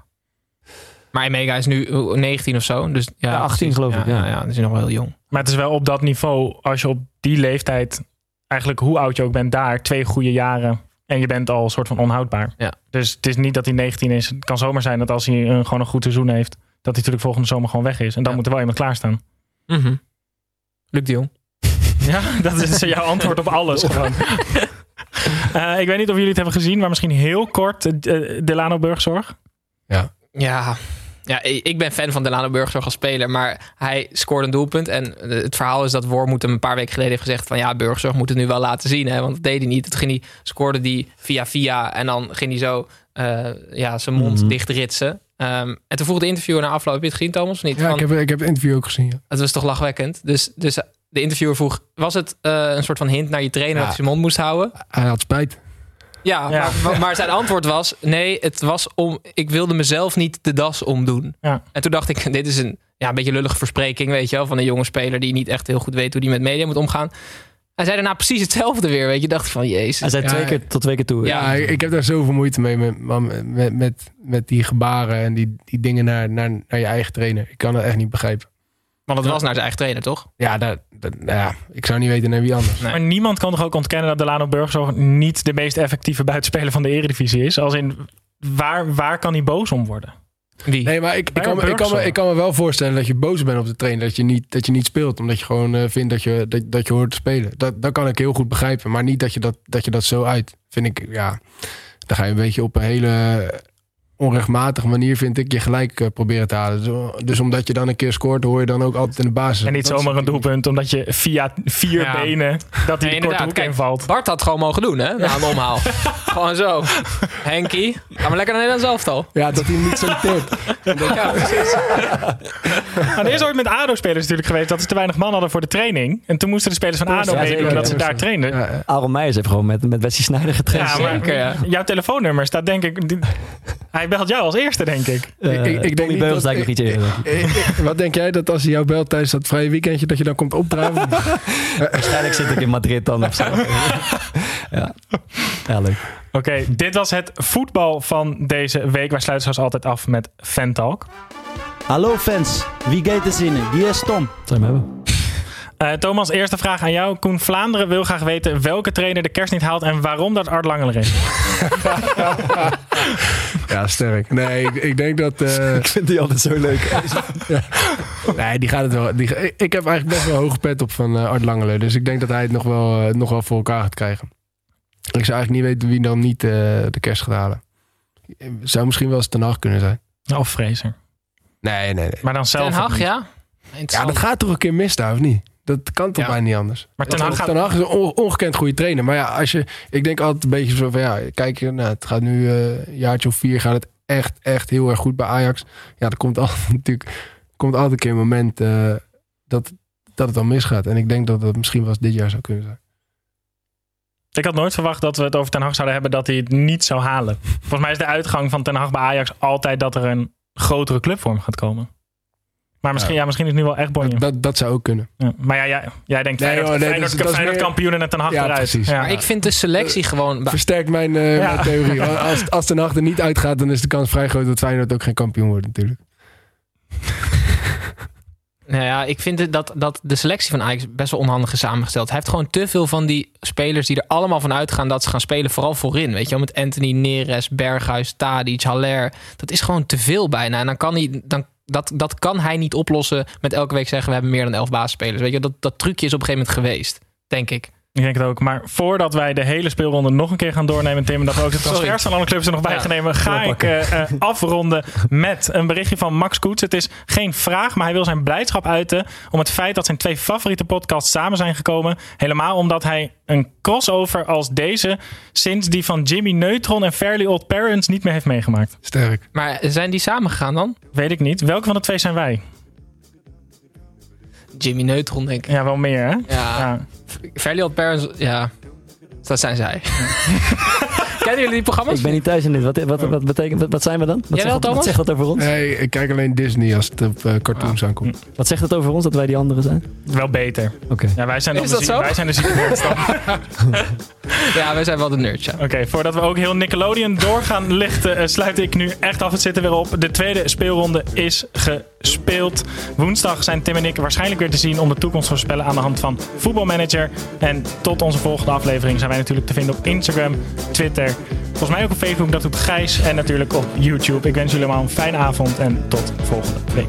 Maar Mega is nu eh, 19 of zo. Dus, ja, Ja, 18 precies. geloof ik, Ja, ja. ja, ja, dus is nog wel heel jong. Maar het is wel op dat niveau, als je op die leeftijd, eigenlijk hoe oud je ook bent daar, twee goede jaren en je bent al een soort van onhoudbaar. Ja. Dus het is niet dat hij 19 is. Het kan zomaar zijn dat als hij een, gewoon een goed seizoen heeft, dat hij natuurlijk volgende zomer gewoon weg is. En dan moet er wel iemand klaarstaan. Mhm. Luc de Jong. Ja, dat is *laughs* jouw antwoord op alles gewoon. *laughs* Eh, ik weet niet of jullie het hebben gezien, maar misschien heel kort eh, Delano Burgzorg. Ja. Ja, ik ik ben fan van Delano Burgzorg als speler, maar hij scoorde een doelpunt. En eh, het verhaal is dat Wormoed hem een paar weken geleden heeft gezegd van ja, Burgzorg moet het nu wel laten zien, hè, want dat deed hij niet. Het ging hij, scoorde die via via en dan ging hij zo eh, ja, zijn mond Mhm. dichtritsen. Ehm, en toen vroeg de interviewer na afloop, heb je het gezien Thomas of niet? Ja, Van, ik heb, ik heb het interview ook gezien. Ja. Het was toch lachwekkend. Dus, dus de interviewer vroeg, was het eh, een soort van hint naar je trainer Ja. dat hij zijn mond moest houden? Hij had spijt. Ja, Ja. Maar, maar zijn antwoord was: nee, het was om. Ik wilde mezelf niet de das omdoen. Ja. En toen dacht ik: *laughs* dit is een, ja, een beetje lullige verspreking, weet je wel, van een jonge speler die niet echt heel goed weet hoe die met media moet omgaan. Hij zei daarna precies hetzelfde weer, weet je. Dacht ik van Jezus. Hij zei Ja, twee ja. keer tot twee keer toe. Ja. Ja, ik heb daar zoveel moeite mee met, met, met, met die gebaren en die, die dingen naar, naar, naar je eigen trainer. Ik kan het echt niet begrijpen. Want het was naar zijn eigen trainer, toch? Ja, dat, dat, nou ja ik zou niet weten naar wie anders. Nee. Maar niemand kan toch ook ontkennen dat Delano Burgzorg niet de meest effectieve buitenspeler van de Eredivisie is. Als in, waar, waar kan hij boos om worden? Wie? Nee, maar ik, ik, kan, ik, kan me, ik kan me wel voorstellen dat je boos bent op de trainer. Dat je niet, dat je niet speelt. Omdat je gewoon eh, vindt dat je, dat, dat je hoort te spelen. Dat, dat kan ik heel goed begrijpen. Maar niet dat je dat, dat, je dat zo uit. Vind ik, ja. Dan ga je een beetje op een hele onrechtmatige manier, vind ik, je gelijk eh, proberen te halen. Dus, dus omdat je dan een keer scoort, hoor je dan ook altijd in de basis. En niet Dat zomaar een doelpunt, omdat je via vier Ja. benen dat hij Nee, de korte hoek Kijk, invalt. Bart had het gewoon mogen doen, hè? Na een omhaal. *laughs* gewoon zo. Henkie, ga maar lekker naar Nederland zelf al. Ja, dat hij niet selecteert. *laughs* Ja, precies. Maar *laughs* er is ooit met ADO-spelers natuurlijk geweest dat ze te weinig man hadden voor de training. En toen moesten de spelers van ADO Ja, meedoen dat ja. ze daar trainden. Ja. Aaron Meijers heeft gewoon met, met Wesley Sneijder getraind. maar zeker, ja. jouw telefoonnummer staat denk ik... die- hij belt jou als eerste, denk ik. Eh, Ik- ik- ik denk niet Beugels dat- lijkt nog iets eerder. Wat denk jij dat als hij jou belt tijdens dat vrije weekendje, dat je dan komt opdraven? *laughs* Waarschijnlijk zit ik in Madrid dan of zo. *laughs* ja. ja, leuk. Oké, dit was het voetbal van deze week. Wij sluiten zoals altijd af met Fantalk. Hallo fans, wie gaat er zinnen? Wie is Tom? Je hem hebben? Eh, Thomas, eerste vraag aan jou. Koen Vlaanderen wil graag weten welke trainer de kerst niet haalt en waarom dat Art Langeler is. *laughs* Ja, sterk. Nee, ik, ik denk dat... eh, *laughs* Ik vind die altijd zo leuk. *laughs* nee, die gaat het wel... Die, ik, heb eigenlijk best wel een hoge pet op van eh, Art Langeler. Dus ik denk dat hij het nog wel, eh, nog wel voor elkaar gaat krijgen. Ik zou eigenlijk niet weten wie dan niet eh, de kerst gaat halen. Zou misschien wel eens Ten Hag kunnen zijn. Of Fraser. Nee, nee, nee. Maar dan zelf. Ten Hag, ja? Ja, dat gaat toch een keer mis daar, of niet? Dat kan toch Ja. bijna niet anders. Maar Ten Hag gaat- Ten Hag is een on- ongekend goede trainer. Maar ja, als je, ik denk altijd een beetje zo van ja, kijk, nou, het gaat nu eh, een jaartje of vier, gaat het echt, echt heel erg goed bij Ajax. Ja, er komt *laughs* altijd natuurlijk komt altijd een keer een moment eh, dat, dat het dan misgaat. En ik denk dat dat misschien wel eens dit jaar zou kunnen zijn. Ik had nooit verwacht dat we het over Ten Hag zouden hebben dat hij het niet zou halen. Volgens mij is de uitgang van Ten Hag bij Ajax altijd dat er een grotere club voor hem gaat komen. Maar misschien, ja. misschien is het nu wel echt bonje. Dat, dat zou ook kunnen. Ja. Maar ja, jij, jij denkt Nee, Feyenoord, hoor, nee, Feyenoord, dat Feyenoord meer- kampioen en het ten Hag Ja, eruit. precies. Ja. Maar ik vind de selectie gewoon... Versterkt mijn, eh, Ja. mijn theorie. *laughs* Als, als de nacht er niet uitgaat, dan is de kans vrij groot dat Feyenoord ook geen kampioen wordt natuurlijk. *laughs* Nou ja, ik vind het dat, dat de selectie van Ajax best wel onhandig is samengesteld. Hij heeft gewoon te veel van die spelers die er allemaal van uitgaan dat ze gaan spelen, vooral voorin. Weet je wel, met Anthony, Neres, Berghuis, Tadic, Haller. Dat is gewoon te veel bijna. En dan kan hij, dan, dat, dat kan hij niet oplossen met elke week zeggen we hebben meer dan elf basisspelers. Weet je, dat, dat trucje is op een gegeven moment geweest, denk ik. Ik denk het ook. Maar voordat wij de hele speelronde nog een keer gaan doornemen, Tim, en dat we ook de *laughs* transfers van alle clubs er nog bij Ja. gaan nemen, ga ik eh, eh, afronden met een berichtje van Max Koets. Het is geen vraag, maar hij wil zijn blijdschap uiten om het feit dat zijn twee favoriete podcasts samen zijn gekomen. Helemaal omdat hij een crossover als deze sinds die van Jimmy Neutron en Fairly Odd Parents niet meer heeft meegemaakt. Sterk. Maar zijn die samengegaan dan? Weet ik niet. Welke van de twee zijn wij? Jimmy Neutron, denk ik. Ja, wel meer, hè? Ja. Ja. Fairly Parents, ja. Dat zijn zij. *laughs* Kennen jullie die programma's? Ik ben niet thuis in dit. Wat, wat, wat, betekent, wat, wat zijn we dan? Wat, zegt, dat- Thomas? wat zegt dat over ons? Nee, ik kijk alleen Disney als het op eh, cartoons aankomt. Wat zegt het over ons dat wij die anderen zijn? Wel beter. Oké. Ja, wij zijn, Is dat zo? wij zijn de zieke nerds. *laughs* Ja, wij zijn wel de nerds, ja. Oké, voordat we ook heel Nickelodeon door gaan lichten, eh, sluit ik nu echt af het zitten weer op. De tweede speelronde is gespeeld. Woensdag zijn Tim en ik waarschijnlijk weer te zien om de toekomst te voorspellen aan de hand van Voetbalmanager. En tot onze volgende aflevering zijn wij natuurlijk te vinden op Instagram, Twitter, volgens mij ook op Facebook, dat doet Gijs. En natuurlijk op YouTube. Ik wens jullie allemaal een fijne avond en tot volgende week.